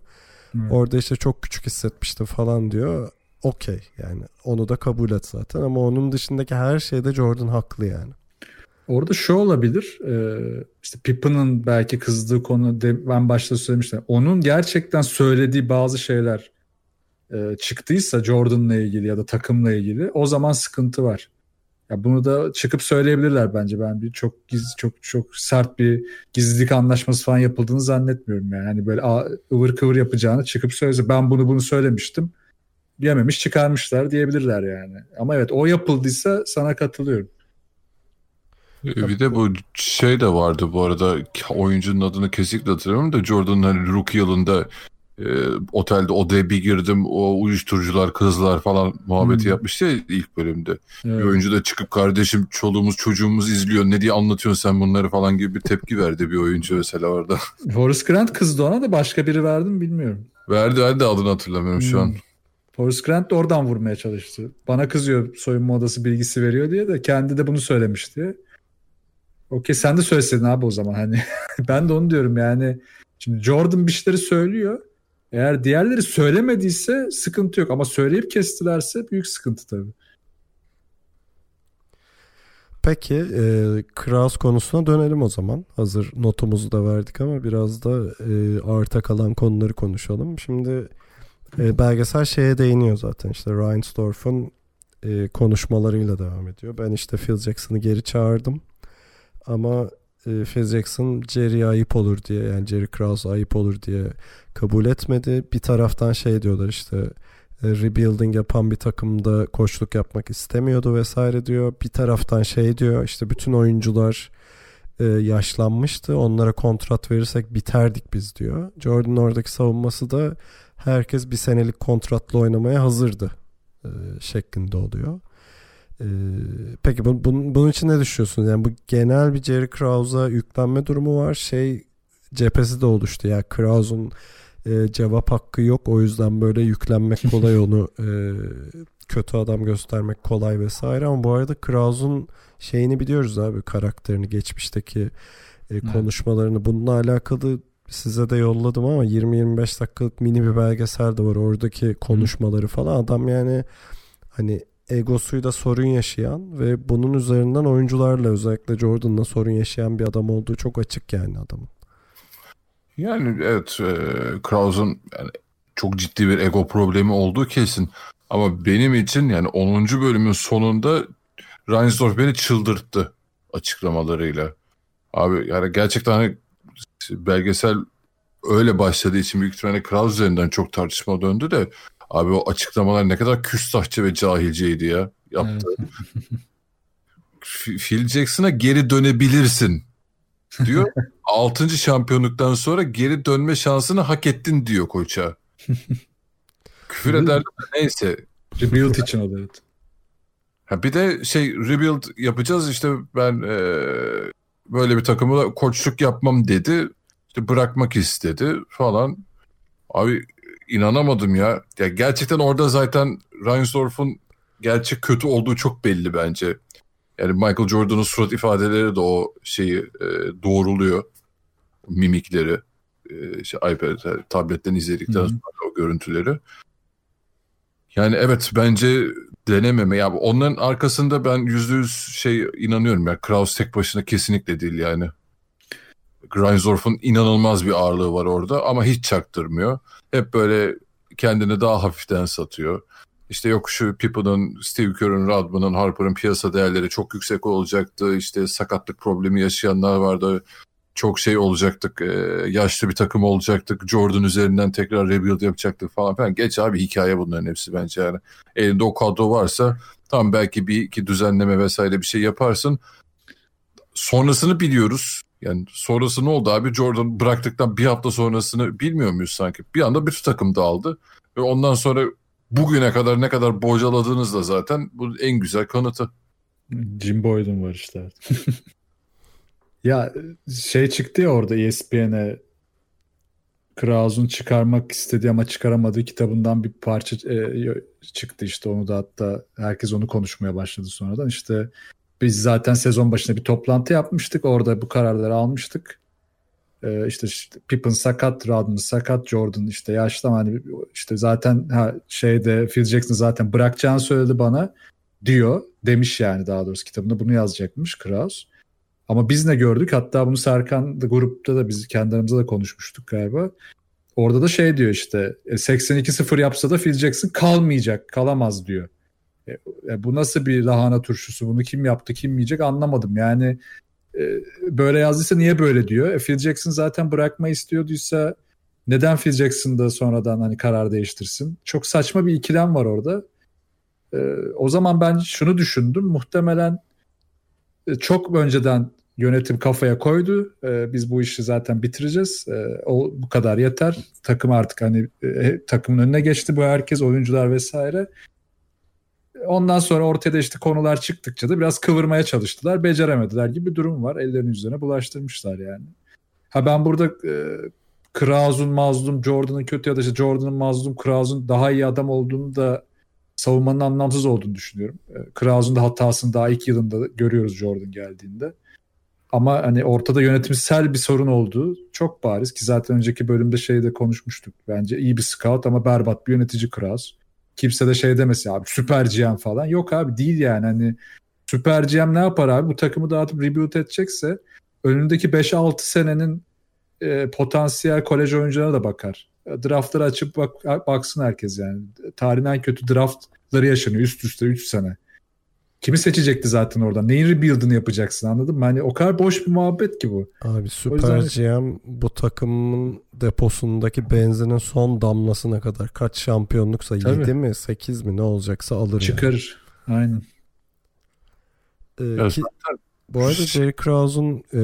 Evet. Orada işte çok küçük hissetmiştim falan diyor. Okey yani onu da kabul et zaten ama onun dışındaki her şeyde Jordan haklı yani. Orada şu olabilir. e, işte Pippen'ın belki kızdığı konu ben başta söylemiştim. Onun gerçekten söylediği bazı şeyler e, çıktıysa Jordan'la ilgili ya da takımla ilgili o zaman sıkıntı var. Ya bunu da çıkıp söyleyebilirler bence. Ben bir çok gizli çok çok sert bir gizlilik anlaşması falan yapıldığını zannetmiyorum yani. Hani böyle ıvır kıvır yapacağını çıkıp söylese ben bunu bunu söylemiştim. Yememiş çıkarmışlar diyebilirler yani. Ama evet o yapıldıysa sana katılıyorum. E, Bir de bu şey de vardı bu arada oyuncunun adını kesinlikle hatırlamıyorum da Jordan'ın hani rookie yılında e, otelde odaya bir girdim o uyuşturucular kızlar falan muhabbeti Hmm. yapmıştı ya ilk bölümde. Bir Evet. oyuncu da çıkıp kardeşim çoluğumuz çocuğumuz izliyor ne diye anlatıyorsun sen bunları falan gibi bir tepki verdi bir oyuncu mesela orada. Horace Grant kızdı ona da başka biri verdi mi bilmiyorum. verdi verdi adını hatırlamıyorum şu an. Hmm. Forrest Grant de oradan vurmaya çalıştı. Bana kızıyor soyunma odası bilgisi veriyor diye de kendi de bunu söylemişti. Okey sen de söyleseydin abi o zaman hani. ben de onu diyorum yani. Şimdi Jordan bir şeyleri söylüyor. Eğer diğerleri söylemediyse sıkıntı yok ama söyleyip kestilerse büyük sıkıntı tabii. Peki e, Kraus konusuna dönelim o zaman. Hazır notumuzu da verdik ama biraz da e, arta kalan konuları konuşalım. Şimdi e, belgesel şeye değiniyor zaten işte Reinsdorf'un e, konuşmalarıyla devam ediyor. Ben işte Phil Jackson'ı geri çağırdım ama e, Phil Jackson Jerry'e ayıp olur diye yani Jerry Krause ayıp olur diye kabul etmedi. Bir taraftan şey diyorlar işte e, rebuilding yapan bir takımda koçluk yapmak istemiyordu vesaire diyor. Bir taraftan şey diyor işte bütün oyuncular e, yaşlanmıştı. Onlara kontrat verirsek biterdik biz diyor. Jordan oradaki savunması da herkes bir senelik kontratla oynamaya hazırdı e, şeklinde oluyor. E, peki bu, bunun, bunun için ne düşünüyorsunuz? Yani bu genel bir Jerry Krause'a yüklenme durumu var. Şey cephesi de oluştu. Ya Krause'un e, cevap hakkı yok. O yüzden böyle yüklenmek kolay onu e, kötü adam göstermek kolay vesaire ama bu arada Krause'un şeyini biliyoruz abi karakterini geçmişteki e, konuşmalarını bununla alakalı size de yolladım ama 20-25 dakikalık mini bir belgesel de var oradaki konuşmaları falan adam yani hani egosuyla sorun yaşayan ve bunun üzerinden oyuncularla özellikle Jordan'la sorun yaşayan bir adam olduğu çok açık yani adamın. Yani evet e, Krause'un yani çok ciddi bir ego problemi olduğu kesin. Ama benim için yani 10. bölümün sonunda Reinsdorf beni çıldırttı açıklamalarıyla. Abi yani gerçekten hani belgesel öyle başladığı için büyük ihtimalle Krause üzerinden çok tartışma döndü de abi o açıklamalar ne kadar küstahçı ve cahilceydi ya yaptı. F- Phil Jackson'a geri dönebilirsin diyor. 6. şampiyonluktan sonra geri dönme şansını hak ettin diyor koça. Küfür eder neyse. Rebuild için o da evet. Ha bir de şey rebuild yapacağız işte ben e, böyle bir takımı koçluk yapmam dedi. İşte bırakmak istedi falan. Abi inanamadım ya. Ya gerçekten orada zaten Reinsdorf'un gerçek kötü olduğu çok belli bence. Yani Michael Jordan'ın surat ifadeleri de o şeyi e, doğruluyor. Mimikleri. E, şey, iPad, tabletten izledikten Hı hı. sonra o görüntüleri. Yani evet bence denememe. Ya onların arkasında ben yüzde yüz şey inanıyorum ya. Kraus tek başına kesinlikle değil yani. Reinsdorf'un inanılmaz bir ağırlığı var orada ama hiç çaktırmıyor. Hep böyle kendini daha hafiften satıyor. İşte yok şu Pippen'ın, Steve Kerr'ın, Rodman'ın, Harper'ın piyasa değerleri çok yüksek olacaktı. İşte sakatlık problemi yaşayanlar vardı. Çok şey olacaktık, e, yaşlı bir takım olacaktık. Jordan üzerinden tekrar rebuild yapacaktık falan filan. Geç abi hikaye bunların hepsi bence yani. Elinde o kadro varsa tam belki bir iki düzenleme vesaire bir şey yaparsın. Sonrasını biliyoruz. Yani sonrası ne oldu abi? Jordan bıraktıktan bir hafta sonrasını bilmiyor muyuz sanki? Bir anda bütün takım dağıldı. Ve ondan sonra bugüne kadar ne kadar bocaladığınız da zaten bu en güzel kanıtı. Jim Boyd'un var işte. ya şey çıktı ya orada ESPN'e Krause'un çıkarmak istediği ama çıkaramadığı kitabından bir parça e, çıktı işte onu da hatta herkes onu konuşmaya başladı sonradan işte biz zaten sezon başında bir toplantı yapmıştık orada bu kararları almıştık e, işte, işte Pippen sakat Rodman sakat Jordan işte yaşlı ama hani işte zaten ha, şeyde Phil Jackson zaten bırakacağını söyledi bana diyor demiş yani daha doğrusu kitabında bunu yazacakmış Kraus. Ama biz ne gördük? Hatta bunu Serkan grupta da biz kendi aramızda da konuşmuştuk galiba. Orada da şey diyor işte e, 82-0 yapsa da Phil Jackson kalmayacak, kalamaz diyor. E, e, bu nasıl bir lahana turşusu? Bunu kim yaptı, kim yiyecek anlamadım. Yani e, böyle yazdıysa niye böyle diyor? E, Phil Jackson zaten bırakma istiyorduysa neden Phil Jackson da sonradan hani karar değiştirsin? Çok saçma bir ikilem var orada. E, o zaman ben şunu düşündüm. Muhtemelen e, çok önceden Yönetim kafaya koydu. E, biz bu işi zaten bitireceğiz. E, o bu kadar yeter. Takım artık hani e, takımın önüne geçti bu herkes oyuncular vesaire. Ondan sonra ortaya da işte konular çıktıkça da biraz kıvırmaya çalıştılar. Beceremediler gibi bir durum var. Ellerinin üzerine bulaştırmışlar yani. Ha ben burada e, Kraus'un mazlum, Jordan'ın kötü ya da işte Jordan'ın mazlum, Kraus'un daha iyi adam olduğunu da savunmanın anlamsız olduğunu düşünüyorum. E, Kraus'un da hatasını daha ilk yılında görüyoruz Jordan geldiğinde. Ama hani ortada yönetimsel bir sorun olduğu çok bariz ki zaten önceki bölümde şeyde konuşmuştuk. Bence iyi bir scout ama berbat bir yönetici Kraus. Kimse de şey demesin abi süper GM falan. Yok abi değil yani hani süper GM ne yapar abi? Bu takımı dağıtıp rebuild edecekse önündeki 5-6 senenin e, potansiyel kolej oyuncularına da bakar. Draftları açıp bak, baksın herkes yani. Tarihin en kötü draftları yaşanıyor üst üste 3 sene. Kimi seçecekti zaten oradan? Neyin rebuild'ını yapacaksın anladın mı? Hani o kadar boş bir muhabbet ki bu. Abi Süper yüzden... GM bu takımın deposundaki benzinin son damlasına kadar kaç şampiyonluksa Tabii. 7 mi 8 mi ne olacaksa alır. Çıkarır. Yani. Aynen. Ee, ki, bu arada Jerry Krause'un e,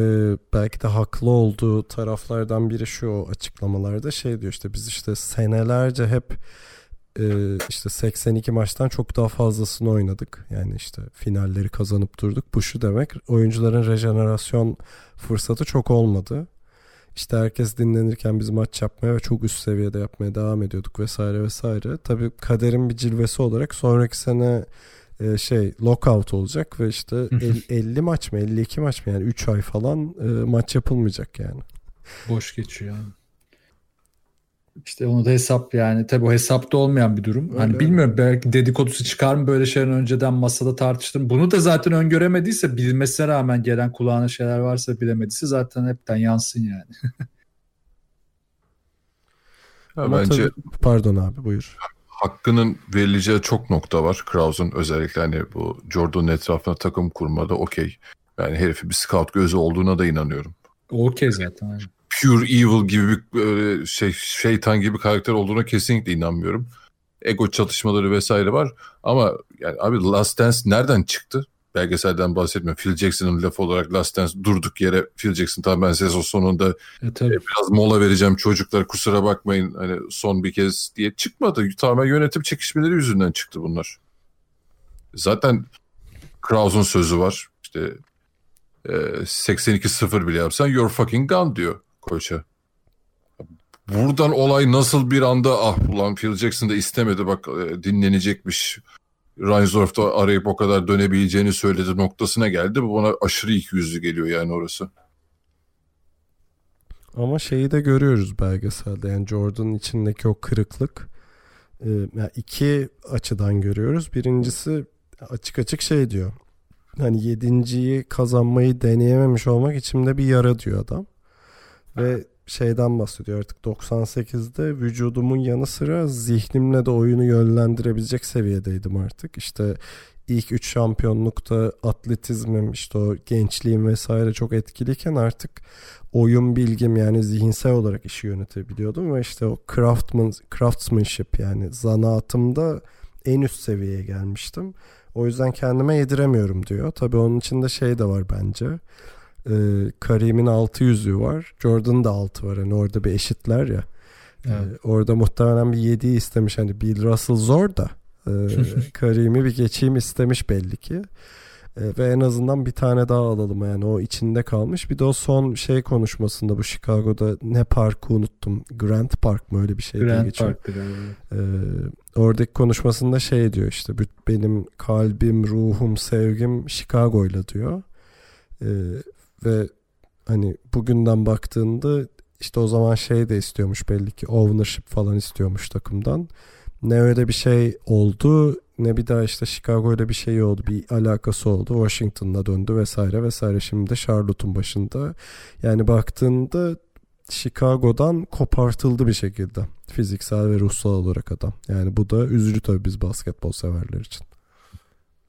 belki de haklı olduğu taraflardan biri şu açıklamalarda şey diyor işte biz işte senelerce hep e, işte 82 maçtan çok daha fazlasını oynadık. Yani işte finalleri kazanıp durduk. Bu şu demek oyuncuların rejenerasyon fırsatı çok olmadı. İşte herkes dinlenirken biz maç yapmaya ve çok üst seviyede yapmaya devam ediyorduk vesaire vesaire. Tabii kaderin bir cilvesi olarak sonraki sene e, şey lockout olacak ve işte 50 maç mı 52 maç mı yani 3 ay falan e, maç yapılmayacak yani. Boş geçiyor yani. İşte onu da hesap yani tabi o hesapta olmayan bir durum. Öyle hani bilmiyorum belki dedikodusu çıkar mı böyle şeylerin önceden masada tartıştım. Bunu da zaten öngöremediyse bilmesine rağmen gelen kulağına şeyler varsa bilemediyse zaten hepten yansın yani. Ama bence tabii, pardon abi buyur. Hakkının verileceği çok nokta var. Kraus'un özellikle hani bu Jordan'ın etrafına takım kurmada okey. Yani herifi bir scout gözü olduğuna da inanıyorum. Okey zaten. Yani pure evil gibi bir şey şeytan gibi karakter olduğuna kesinlikle inanmıyorum. Ego çatışmaları vesaire var ama yani abi Last Dance nereden çıktı? Belgeselden bahsetmiyorum. Phil Jackson'ın lafı olarak Last Dance durduk yere Phil Jackson tamam ben sezon sonunda e, tabii. biraz mola vereceğim çocuklar kusura bakmayın hani son bir kez diye çıkmadı. Tamamen yönetim çekişmeleri yüzünden çıktı bunlar. Zaten Kraus'un sözü var. İşte e, 82-0 bile yapsan you're fucking gone diyor koça. Buradan olay nasıl bir anda ah ulan Phil Jackson da istemedi bak e, dinlenecekmiş. Reinsdorf da arayıp o kadar dönebileceğini söyledi noktasına geldi. Bu bana aşırı iki yüzlü geliyor yani orası. Ama şeyi de görüyoruz belgeselde. Yani Jordan'ın içindeki o kırıklık e, yani iki açıdan görüyoruz. Birincisi açık açık şey diyor. Hani yedinciyi kazanmayı deneyememiş olmak içimde bir yara diyor adam. Ve şeyden bahsediyor artık 98'de vücudumun yanı sıra zihnimle de oyunu yönlendirebilecek seviyedeydim artık. İşte ilk 3 şampiyonlukta atletizmim işte o gençliğim vesaire çok etkiliyken artık oyun bilgim yani zihinsel olarak işi yönetebiliyordum ve işte o craftman, craftsmanship yani zanaatımda en üst seviyeye gelmiştim. O yüzden kendime yediremiyorum diyor. Tabii onun içinde şey de var bence e, Karim'in altı yüzüğü var. Jordan'ın da altı var. Hani orada bir eşitler ya. E, evet. E, orada muhtemelen bir yediği istemiş. Hani Bill Russell zor da e, Karim'i bir geçeyim istemiş belli ki. E, ve en azından bir tane daha alalım yani o içinde kalmış. Bir de o son şey konuşmasında bu Chicago'da ne parkı unuttum. Grant Park mı öyle bir şey Grant geçiyor. Park'tı Ee, oradaki konuşmasında şey diyor işte benim kalbim, ruhum, sevgim Chicago'yla diyor. Ee, ve hani bugünden baktığında işte o zaman şey de istiyormuş belli ki ownership falan istiyormuş takımdan. Ne öyle bir şey oldu ne bir daha işte Chicago ile bir şey oldu bir alakası oldu. Washington'la döndü vesaire vesaire. Şimdi de Charlotte'un başında. Yani baktığında Chicago'dan kopartıldı bir şekilde fiziksel ve ruhsal olarak adam. Yani bu da üzücü tabii biz basketbol severler için.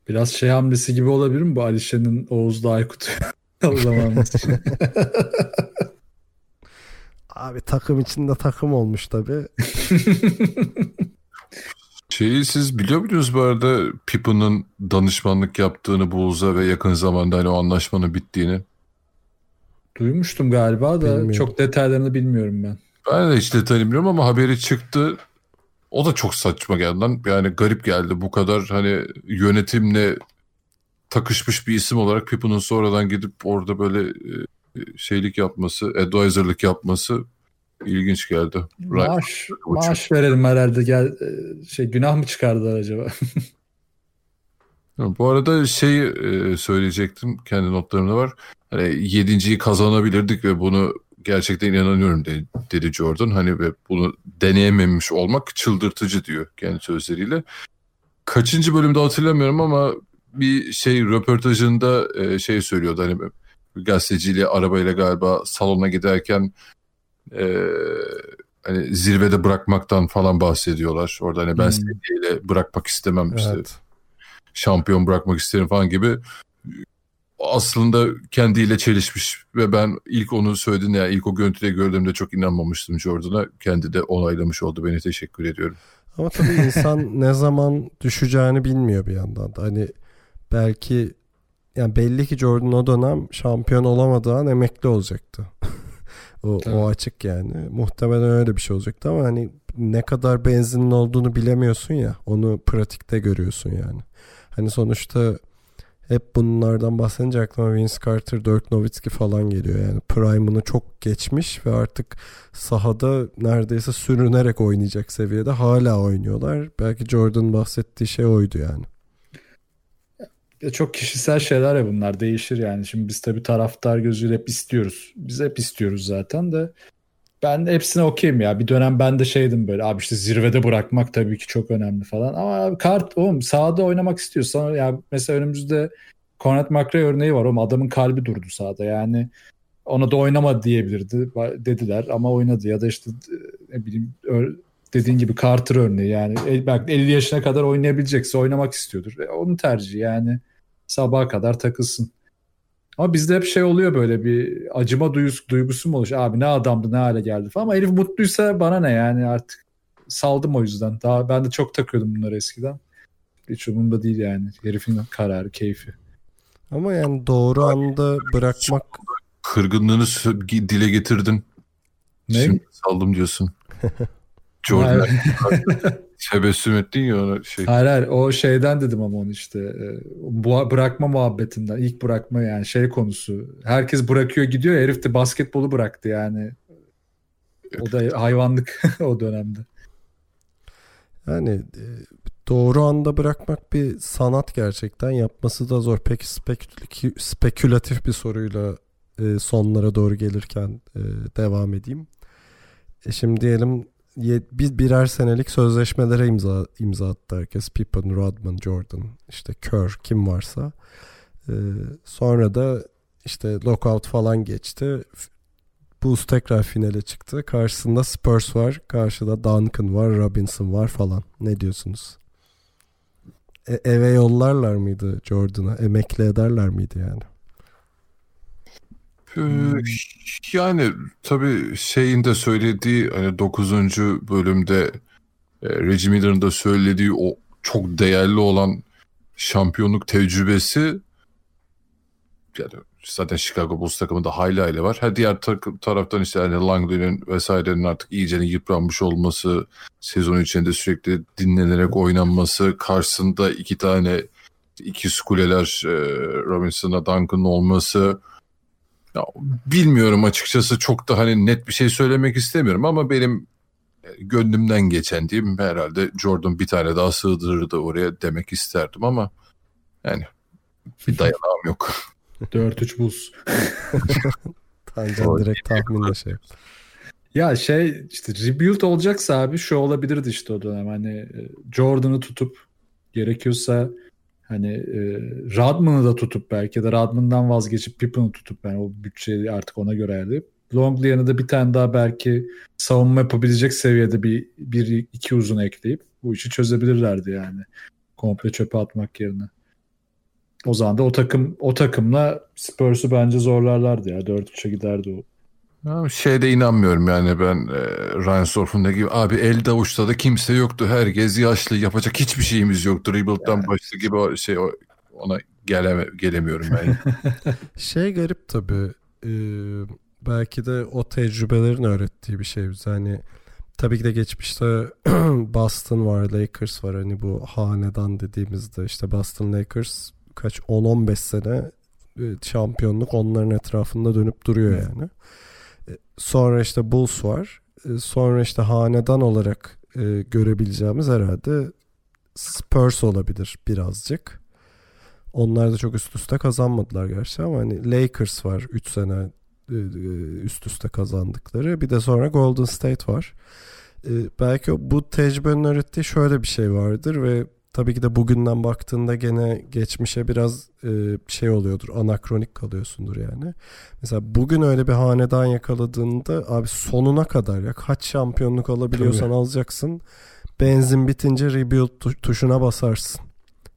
Biraz şey hamlesi gibi olabilir mi? Bu Alişe'nin Oğuz'da Aykut o zaman. Abi takım içinde takım olmuş tabi. Şeyi siz biliyor muydunuz bu arada Pippin'ın danışmanlık yaptığını Bulls'a ve yakın zamanda hani o anlaşmanın bittiğini? Duymuştum galiba da Bilmiyorum. çok detaylarını bilmiyorum ben. Ben de hiç detayını bilmiyorum ama haberi çıktı. O da çok saçma geldi lan. Yani garip geldi. Bu kadar hani yönetimle takışmış bir isim olarak Pippen'ın sonradan gidip orada böyle e, şeylik yapması, advisor'lık yapması ilginç geldi. Maaş, maaş verelim herhalde. Gel, e, şey günah mı çıkardılar acaba? Bu arada şey e, söyleyecektim. Kendi notlarımda var. Hani yedinciyi kazanabilirdik ve bunu gerçekten inanıyorum de- dedi Jordan. Hani ve bunu deneyememiş olmak çıldırtıcı diyor kendi sözleriyle. Kaçıncı bölümde hatırlamıyorum ama bir şey röportajında e, şey söylüyordu. Hani gazeteciyle arabayla galiba salona giderken e, hani zirvede bırakmaktan falan bahsediyorlar. Orada hani ben Hmm. sevgiyle bırakmak istemem işte Evet. şampiyon bırakmak isterim falan gibi aslında kendiyle çelişmiş ve ben ilk onu söylediğinde yani ilk o görüntüde gördüğümde çok inanmamıştım Jordan'a. Kendi de onaylamış oldu. Beni teşekkür ediyorum. Ama tabii insan ne zaman düşeceğini bilmiyor bir yandan da. Hani belki yani belli ki Jordan o dönem şampiyon olamadığı an emekli olacaktı. o, Tabii. o açık yani. Muhtemelen öyle bir şey olacaktı ama hani ne kadar benzinin olduğunu bilemiyorsun ya. Onu pratikte görüyorsun yani. Hani sonuçta hep bunlardan bahsedince aklıma Vince Carter, Dirk Nowitzki falan geliyor. Yani prime'ını çok geçmiş ve artık sahada neredeyse sürünerek oynayacak seviyede hala oynuyorlar. Belki Jordan bahsettiği şey oydu yani. Ya çok kişisel şeyler ya bunlar değişir yani. Şimdi biz tabii taraftar gözüyle hep istiyoruz. Biz hep istiyoruz zaten de. Ben hepsine okeyim ya. Bir dönem ben de şeydim böyle abi işte zirvede bırakmak tabii ki çok önemli falan. Ama abi kart oğlum sahada oynamak istiyorsan ya mesela önümüzde Cornet McRae örneği var. Oğlum adamın kalbi durdu sahada. Yani ona da oynama diyebilirdi dediler ama oynadı ya da işte ne bileyim dediğin gibi Carter örneği yani el- belki 50 yaşına kadar oynayabilecekse oynamak istiyordur. E, onun tercihi yani sabaha kadar takılsın. Ama bizde hep şey oluyor böyle bir acıma duygusu, duygusu mu oluşuyor? Abi ne adamdı ne hale geldi falan. Ama herif mutluysa bana ne yani artık saldım o yüzden. Daha ben de çok takıyordum bunları eskiden. Hiç umurumda değil yani. Herifin kararı, keyfi. Ama yani doğru anda bırakmak Kırgınlığını dile getirdin. Ne? Şimdi saldım diyorsun. Jordan tebessüm ettin ya ona şey. Hayır hayır o şeyden dedim ama onu işte e, bu bırakma muhabbetinden ilk bırakma yani şey konusu herkes bırakıyor gidiyor ya, herif de basketbolu bıraktı yani o da hayvanlık o dönemde. yani e, doğru anda bırakmak bir sanat gerçekten yapması da zor. Peki spekül- spekülatif bir soruyla e, sonlara doğru gelirken devam edeyim. E şimdi diyelim ye- biz birer senelik sözleşmelere imza imza attı herkes. Pippen, Rodman, Jordan, işte Kerr kim varsa. E, sonra da işte lockout falan geçti. Bulls tekrar finale çıktı. Karşısında Spurs var. Karşıda Duncan var, Robinson var falan. Ne diyorsunuz? E- eve yollarlar mıydı Jordan'a? Emekli ederler miydi yani? Ee, Yani tabii şeyin de söylediği hani 9. bölümde e, Reggie Miller'ın da söylediği o çok değerli olan şampiyonluk tecrübesi yani zaten Chicago Bulls takımında hayli hayli var. Ha diğer takım, taraftan işte hani Langley'nin vesairenin artık iyice yıpranmış olması, sezon içinde sürekli dinlenerek oynanması, karşısında iki tane iki kuleler e, Robinson'a Duncan olması ya, bilmiyorum açıkçası çok da hani net bir şey söylemek istemiyorum ama benim e, gönlümden geçen diyeyim herhalde Jordan bir tane daha sığdırırdı oraya demek isterdim ama yani bir dayanağım yok. 4-3 Bulls. Tancan direkt tahminle şey. Ya şey işte rebuild olacaksa abi şu olabilirdi işte o dönem hani e, Jordan'ı tutup gerekiyorsa hani e, Rodman'ı da tutup belki de Rodman'dan vazgeçip Pippen'ı tutup yani o bütçeyi artık ona göre ayarlayıp Longley yanına da bir tane daha belki savunma yapabilecek seviyede bir, bir iki uzun ekleyip bu işi çözebilirlerdi yani. Komple çöpe atmak yerine. O zaman da o takım o takımla Spurs'u bence zorlarlardı ya. 4-3'e giderdi o. Şeyde inanmıyorum yani ben e, Ryan Sorf'un dediği gibi abi elde avuçta da kimse yoktu. Herkes yaşlı yapacak hiçbir şeyimiz yoktu. Rebuild'dan başlı gibi o şey ona geleme, gelemiyorum ben. Şey garip tabii. e, belki de o tecrübelerin öğrettiği bir şey bize. Hani tabii ki de geçmişte Boston var, Lakers var. Hani bu hanedan dediğimizde işte Boston Lakers kaç 10-15 sene e, şampiyonluk onların etrafında dönüp duruyor yani. E, sonra işte Bulls var. E, sonra işte hanedan olarak e, görebileceğimiz herhalde Spurs olabilir birazcık. Onlar da çok üst üste kazanmadılar gerçi ama hani Lakers var 3 sene üst üste kazandıkları. Bir de sonra Golden State var. Belki bu tecrübenin öğrettiği şöyle bir şey vardır ve tabii ki de bugünden baktığında gene geçmişe biraz şey oluyordur. Anakronik kalıyorsundur yani. Mesela bugün öyle bir hanedan yakaladığında abi sonuna kadar ya kaç şampiyonluk alabiliyorsan tabii. alacaksın. Benzin bitince rebuild tuşuna basarsın.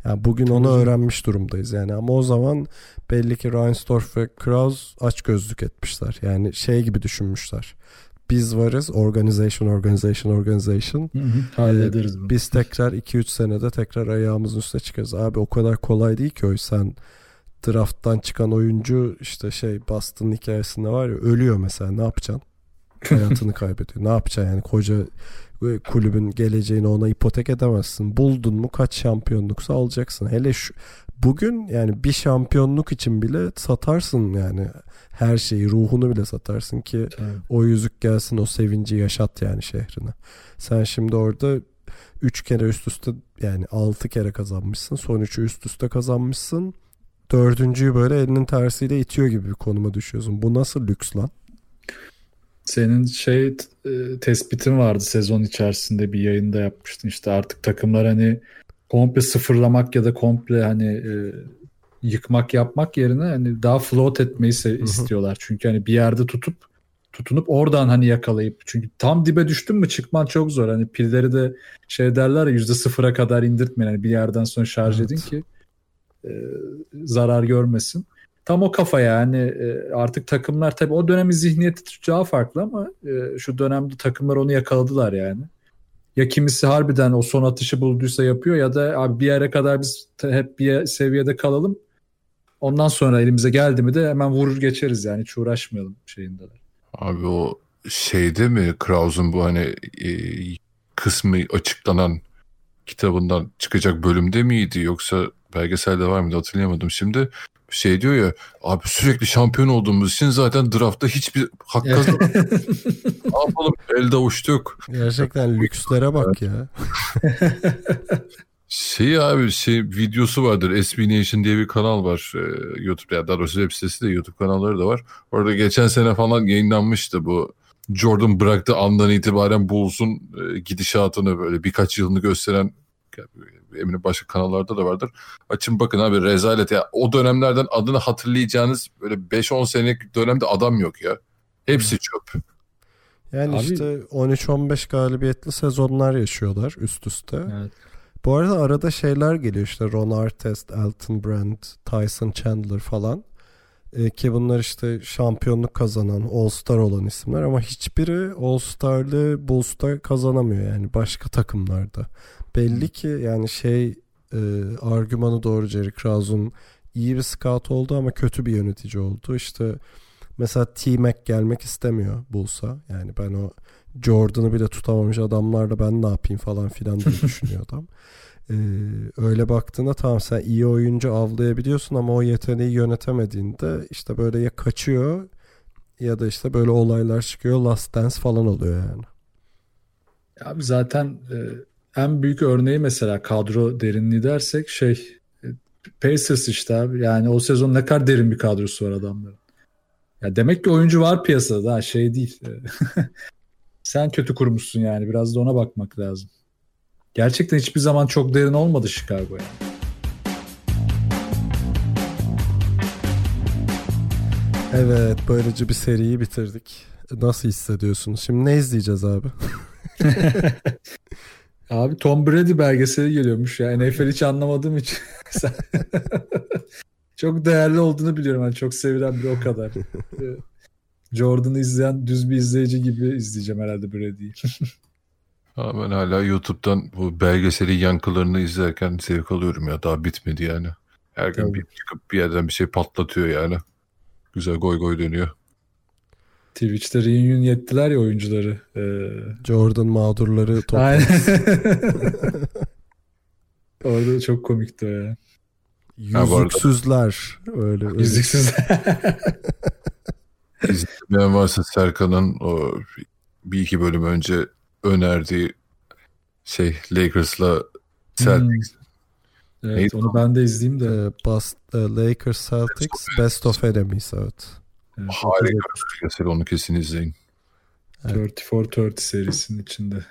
Yani bugün onu öğrenmiş durumdayız yani ama o zaman belli ki Reinsdorf ve Kraus aç gözlük etmişler. Yani şey gibi düşünmüşler. Biz varız organization organization organization. Hı hı, hallederiz bunu. Biz tekrar 2-3 senede tekrar ayağımızın üstüne çıkarız. Abi o kadar kolay değil ki o sen drafttan çıkan oyuncu işte şey Boston hikayesinde var ya ölüyor mesela ne yapacaksın? Hayatını kaybediyor. Ne yapacaksın yani koca kulübün geleceğini ona ipotek edemezsin. Buldun mu kaç şampiyonluksa alacaksın. Hele şu bugün yani bir şampiyonluk için bile satarsın yani her şeyi ruhunu bile satarsın ki Tabii. o yüzük gelsin o sevinci yaşat yani şehrine. Sen şimdi orada 3 kere üst üste yani 6 kere kazanmışsın. Son 3'ü üst üste kazanmışsın. Dördüncüyü böyle elinin tersiyle itiyor gibi bir konuma düşüyorsun. Bu nasıl lüks lan? Senin şey e, tespitin vardı sezon içerisinde bir yayında yapmıştın işte artık takımlar hani komple sıfırlamak ya da komple hani e, yıkmak yapmak yerine hani daha float etmeyi se- istiyorlar. Çünkü hani bir yerde tutup tutunup oradan hani yakalayıp çünkü tam dibe düştün mü çıkman çok zor. Hani pilleri de şey derler ya yüzde sıfıra kadar indirtmeyin. Hani bir yerden sonra şarj evet. edin ki e, zarar görmesin tam o kafa yani e, artık takımlar tabii o dönemin zihniyeti daha farklı ama e, şu dönemde takımlar onu yakaladılar yani. Ya kimisi harbiden o son atışı bulduysa yapıyor ya da abi bir yere kadar biz hep bir seviyede kalalım. Ondan sonra elimize geldi mi de hemen vurur geçeriz yani hiç uğraşmayalım şeyindeler. Abi o şeyde mi Kraus'un bu hani e, kısmı açıklanan kitabından çıkacak bölümde miydi yoksa belgeselde var mıydı hatırlayamadım şimdi şey diyor ya abi sürekli şampiyon olduğumuz için zaten draftta hiçbir hak kazanmadık. ne yapalım elde uçtuk. Gerçekten lükslere bak ya. şey abi şey videosu vardır SB Nation diye bir kanal var ee, YouTube ya daha doğrusu web sitesi de YouTube kanalları da var. Orada geçen sene falan yayınlanmıştı bu Jordan bıraktığı andan itibaren Bulls'un e, gidişatını böyle birkaç yılını gösteren eminim başka kanallarda da vardır. Açın bakın abi rezalet ya. O dönemlerden adını hatırlayacağınız böyle 5-10 senelik dönemde adam yok ya. Hepsi çöp. Yani abi, işte 13-15 galibiyetli sezonlar yaşıyorlar üst üste. Evet. Bu arada arada şeyler geliyor işte Ron Artest, Elton Brand, Tyson Chandler falan. E, ki bunlar işte şampiyonluk kazanan, All-Star olan isimler ama hiçbiri All-Star'lı Bulls'ta kazanamıyor yani başka takımlarda belli ki yani şey e, argümanı doğru Jerry Krause'un iyi bir scout oldu ama kötü bir yönetici oldu. İşte mesela T-Mac gelmek istemiyor Bulls'a. Yani ben o Jordan'ı bile tutamamış adamlarla ben ne yapayım falan filan diye düşünüyor adam. Ee, öyle baktığında tamam sen iyi oyuncu avlayabiliyorsun ama o yeteneği yönetemediğinde işte böyle ya kaçıyor ya da işte böyle olaylar çıkıyor Last Dance falan oluyor yani. Abi zaten e, en büyük örneği mesela kadro derinliği dersek şey Pacers işte abi. Yani o sezon ne kadar derin bir kadrosu var adamların. Ya demek ki oyuncu var piyasada daha şey değil. Sen kötü kurmuşsun yani. Biraz da ona bakmak lazım. Gerçekten hiçbir zaman çok derin olmadı Chicago yani. Evet böylece bir seriyi bitirdik. Nasıl hissediyorsunuz? Şimdi ne izleyeceğiz abi? Abi Tom Brady belgeseli geliyormuş ya. NFL hiç anlamadığım için. çok değerli olduğunu biliyorum. Yani çok sevilen bir o kadar. Jordan'ı izleyen düz bir izleyici gibi izleyeceğim herhalde Brady'yi. ben hala YouTube'dan bu belgeseli yankılarını izlerken zevk alıyorum ya. Daha bitmedi yani. Her gün bir çıkıp bir yerden bir şey patlatıyor yani. güzel goy goy dönüyor. Twitch'te reunion yettiler ya oyuncuları. Ee, Jordan mağdurları toplamış. Orada çok komikti o ya. Yüzüksüzler. Öyle, öyle. Yüzüksüz. İzlemeyen varsa Serkan'ın o bir iki bölüm önce önerdiği şey Lakers'la Celtics. evet Neydi onu ben de izleyeyim de. Ee, Bas, Lakers Celtics Best of Enemies evet. Evet, Harika bir mesele onu kesin izleyin. 34-30 serisinin içinde.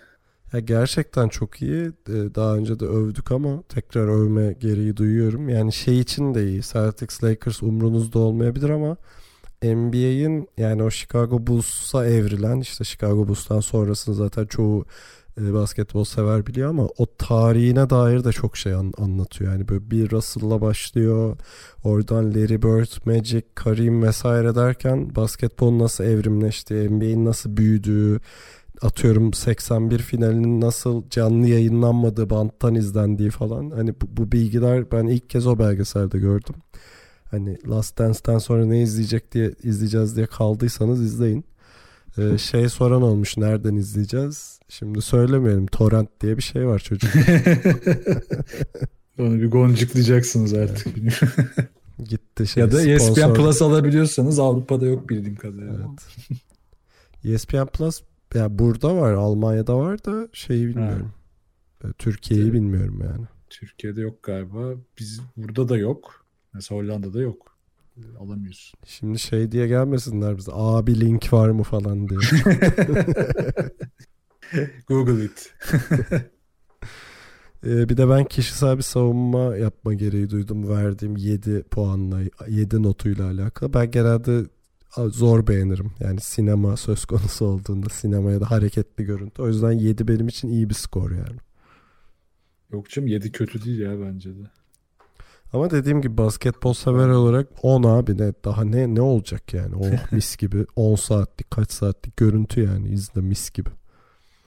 Ya gerçekten çok iyi. Ee, Daha önce de övdük ama tekrar övme gereği duyuyorum. Yani şey için de iyi. Celtics Lakers umrunuzda olmayabilir ama NBA'in yani o Chicago Bulls'a evrilen işte Chicago Bulls'tan sonrasını zaten çoğu e, basketbol sever biliyor ama o tarihine dair de çok şey an- anlatıyor. Yani böyle bir Russell'la başlıyor. Oradan Larry Bird, Magic, Kareem vesaire derken basketbol nasıl evrimleşti, NBA'in nasıl büyüdüğü, atıyorum 81 finalinin nasıl canlı yayınlanmadığı banttan izlendiği falan. Hani bu, bu bilgiler ben ilk kez o belgeselde gördüm. Hani Last Dance'ten sonra ne izleyecek diye izleyeceğiz diye kaldıysanız izleyin. Ee, şey soran olmuş nereden izleyeceğiz? Şimdi söylemeyelim. Torrent diye bir şey var çocuk. Onu bir goncıklayacaksınız artık. Gitti şey. ya da E ESPN sponsor- Plus alabiliyorsanız Avrupa'da yok bildiğim kadarıyla. Evet. ESPN Plus ya burada var, Almanya'da var da şeyi bilmiyorum. Ee, Türkiye'yi Evet. bilmiyorum yani. Türkiye'de yok galiba. Biz burada da yok. Mesela Hollanda'da yok. Alamıyorsun. Şimdi şey diye gelmesinler bize. Abi link var mı falan diye. Google it. Ee, bir de ben kişisel bir savunma yapma gereği duydum verdiğim 7 puanla 7 notuyla alakalı. Ben genelde zor beğenirim. Yani sinema söz konusu olduğunda sinemaya da hareketli görüntü. O yüzden 7 benim için iyi bir skor yani. Yok canım 7 kötü değil ya bence de. Ama dediğim gibi basketbol sever olarak 10 abi ne daha ne ne olacak yani? Oh mis gibi 10 saatlik kaç saatlik görüntü yani izle mis gibi.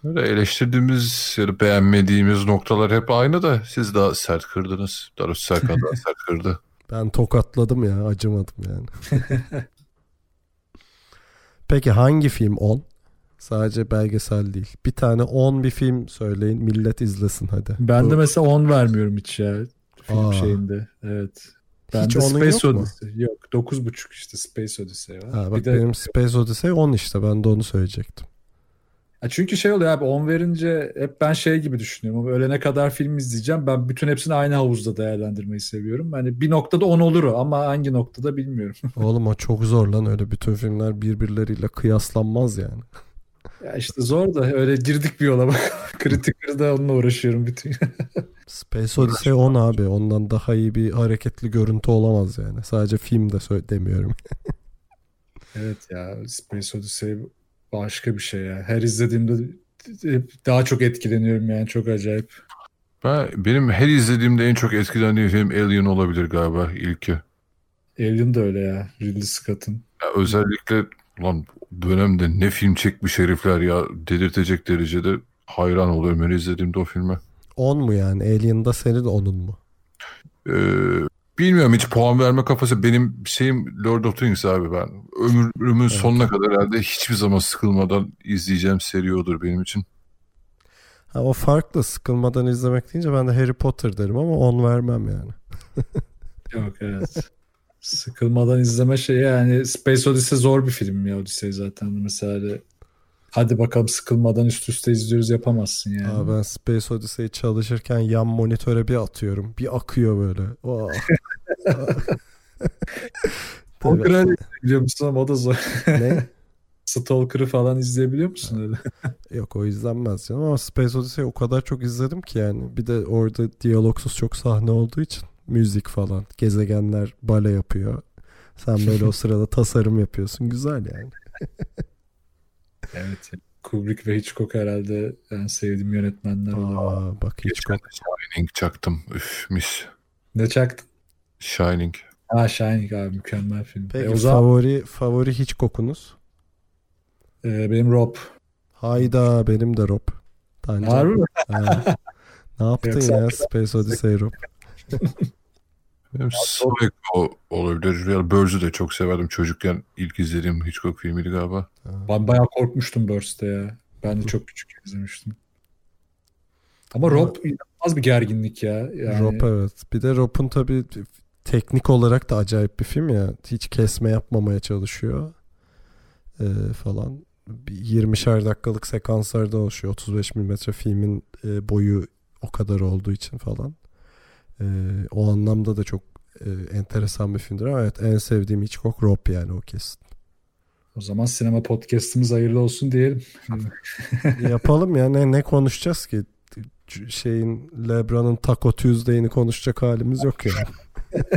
Böyle eleştirdiğimiz ya da beğenmediğimiz noktalar hep aynı da siz daha sert kırdınız. Serkan daha sert kırdı. Ben tokatladım ya acımadım yani. Peki hangi film 10? Sadece belgesel değil. Bir tane 10 bir film söyleyin millet izlesin hadi. Ben de Bu- mesela 10 vermiyorum hiç ya. Film Aa. şeyinde. Evet. Ben Hiç de onun Space yok mu? Odyssey. Yok 9.5 işte Space Odyssey var. Ha, bak bir de, benim Space Odyssey 10 işte ben de onu söyleyecektim. Ha, çünkü şey oluyor abi 10 verince hep ben şey gibi düşünüyorum. Ölene kadar film izleyeceğim. Ben bütün hepsini aynı havuzda değerlendirmeyi seviyorum. Hani bir noktada 10 olur o ama hangi noktada bilmiyorum. Oğlum o çok zor lan öyle bütün filmler birbirleriyle kıyaslanmaz yani. Ya işte zor da öyle girdik bir yola bak. Critical'da onunla uğraşıyorum bütün. Space Odyssey 10 abi ondan daha iyi bir hareketli görüntü olamaz yani. Sadece film de sö- demiyorum. evet ya Space Odyssey başka bir şey ya. Her izlediğimde hep daha çok etkileniyorum yani çok acayip. Ben, benim her izlediğimde en çok etkilendiğim film Alien olabilir galiba ilki. Alien de öyle ya. Ridley Scott'ın. Ya özellikle lan dönemde ne film çekmiş herifler ya delirtecek derecede hayran oluyorum her izlediğimde o filme. 10 mu yani? Alien'da senin 10'un mu? Ee, bilmiyorum hiç puan verme kafası benim şeyim Lord of the Rings abi ben ömrümün sonuna kadar herhalde hiçbir zaman sıkılmadan izleyeceğim seri odur benim için. Ha, o farklı sıkılmadan izlemek deyince ben de Harry Potter derim ama 10 vermem yani. Yok evet. Sıkılmadan izleme şey yani Space Odyssey zor bir film ya Odyssey zaten mesela hani hadi bakalım sıkılmadan üst üste izliyoruz yapamazsın yani. Aa, ben Space Odyssey çalışırken yan monitöre bir atıyorum. Bir akıyor böyle. Oh. Stalker'ı izleyebiliyor musun ama o da zor. ne? Stalker'ı falan izleyebiliyor musun öyle? Yok o izlenmez canım ama Space Odyssey o kadar çok izledim ki yani. Bir de orada diyalogsuz çok sahne olduğu için müzik falan. Gezegenler bale yapıyor. Sen böyle o sırada tasarım yapıyorsun. Güzel yani. Evet. Kubrick ve Hitchcock herhalde en sevdiğim yönetmenler. Aa, bak de Shining çaktım. Üf mis. Ne çaktın? Shining. Ha Shining abi mükemmel film. Peki E, o zaman favori favori hiç kokunuz? e, benim Rob. Hayda benim de Rob. Tancan. Harbi mi? Ha. Ne yaptın Yoksa- ya Space Odyssey Rob? Psycho olabilir. Ya Birds'ü de çok severdim. Çocukken ilk izlediğim Hitchcock filmiydi galiba. Ben bayağı korkmuştum Burst'te ya. Ben de çok küçük izlemiştim. Ama Rob inanılmaz bir gerginlik ya. Yani... Rob evet. Bir de Rob'un tabii teknik olarak da acayip bir film ya. Hiç kesme yapmamaya çalışıyor. Ee, falan. 20'şer dakikalık sekanslarda oluşuyor. 35 mm filmin e, boyu o kadar olduğu için falan. E, o anlamda da çok e, enteresan bir filmdir ama evet en sevdiğim Hitchcock Rob yani o kesin. O zaman sinema podcast'imiz hayırlı olsun diyelim. Yapalım ya ne, ne konuşacağız ki? Şeyin Lebra'nın Taco Tuesday'ini konuşacak halimiz yok yani.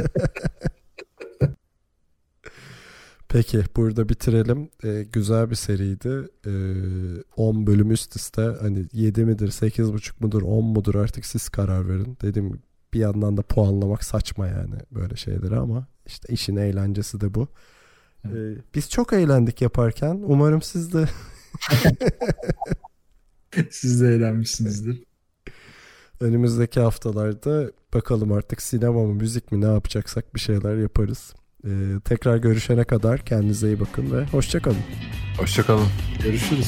Peki burada bitirelim. Ee, güzel bir seriydi. Ee, 10 bölüm üst üste. Hani 7 midir, 8,5 mudur, 10 mudur artık siz karar verin. Dedim bir yandan da puanlamak saçma yani böyle şeyleri ama işte işin eğlencesi de bu. Ee, biz çok eğlendik yaparken. Umarım siz de siz de eğlenmişsinizdir. Önümüzdeki haftalarda bakalım artık sinema mı müzik mi ne yapacaksak bir şeyler yaparız. Ee, tekrar görüşene kadar kendinize iyi bakın ve hoşçakalın. Hoşçakalın. Görüşürüz.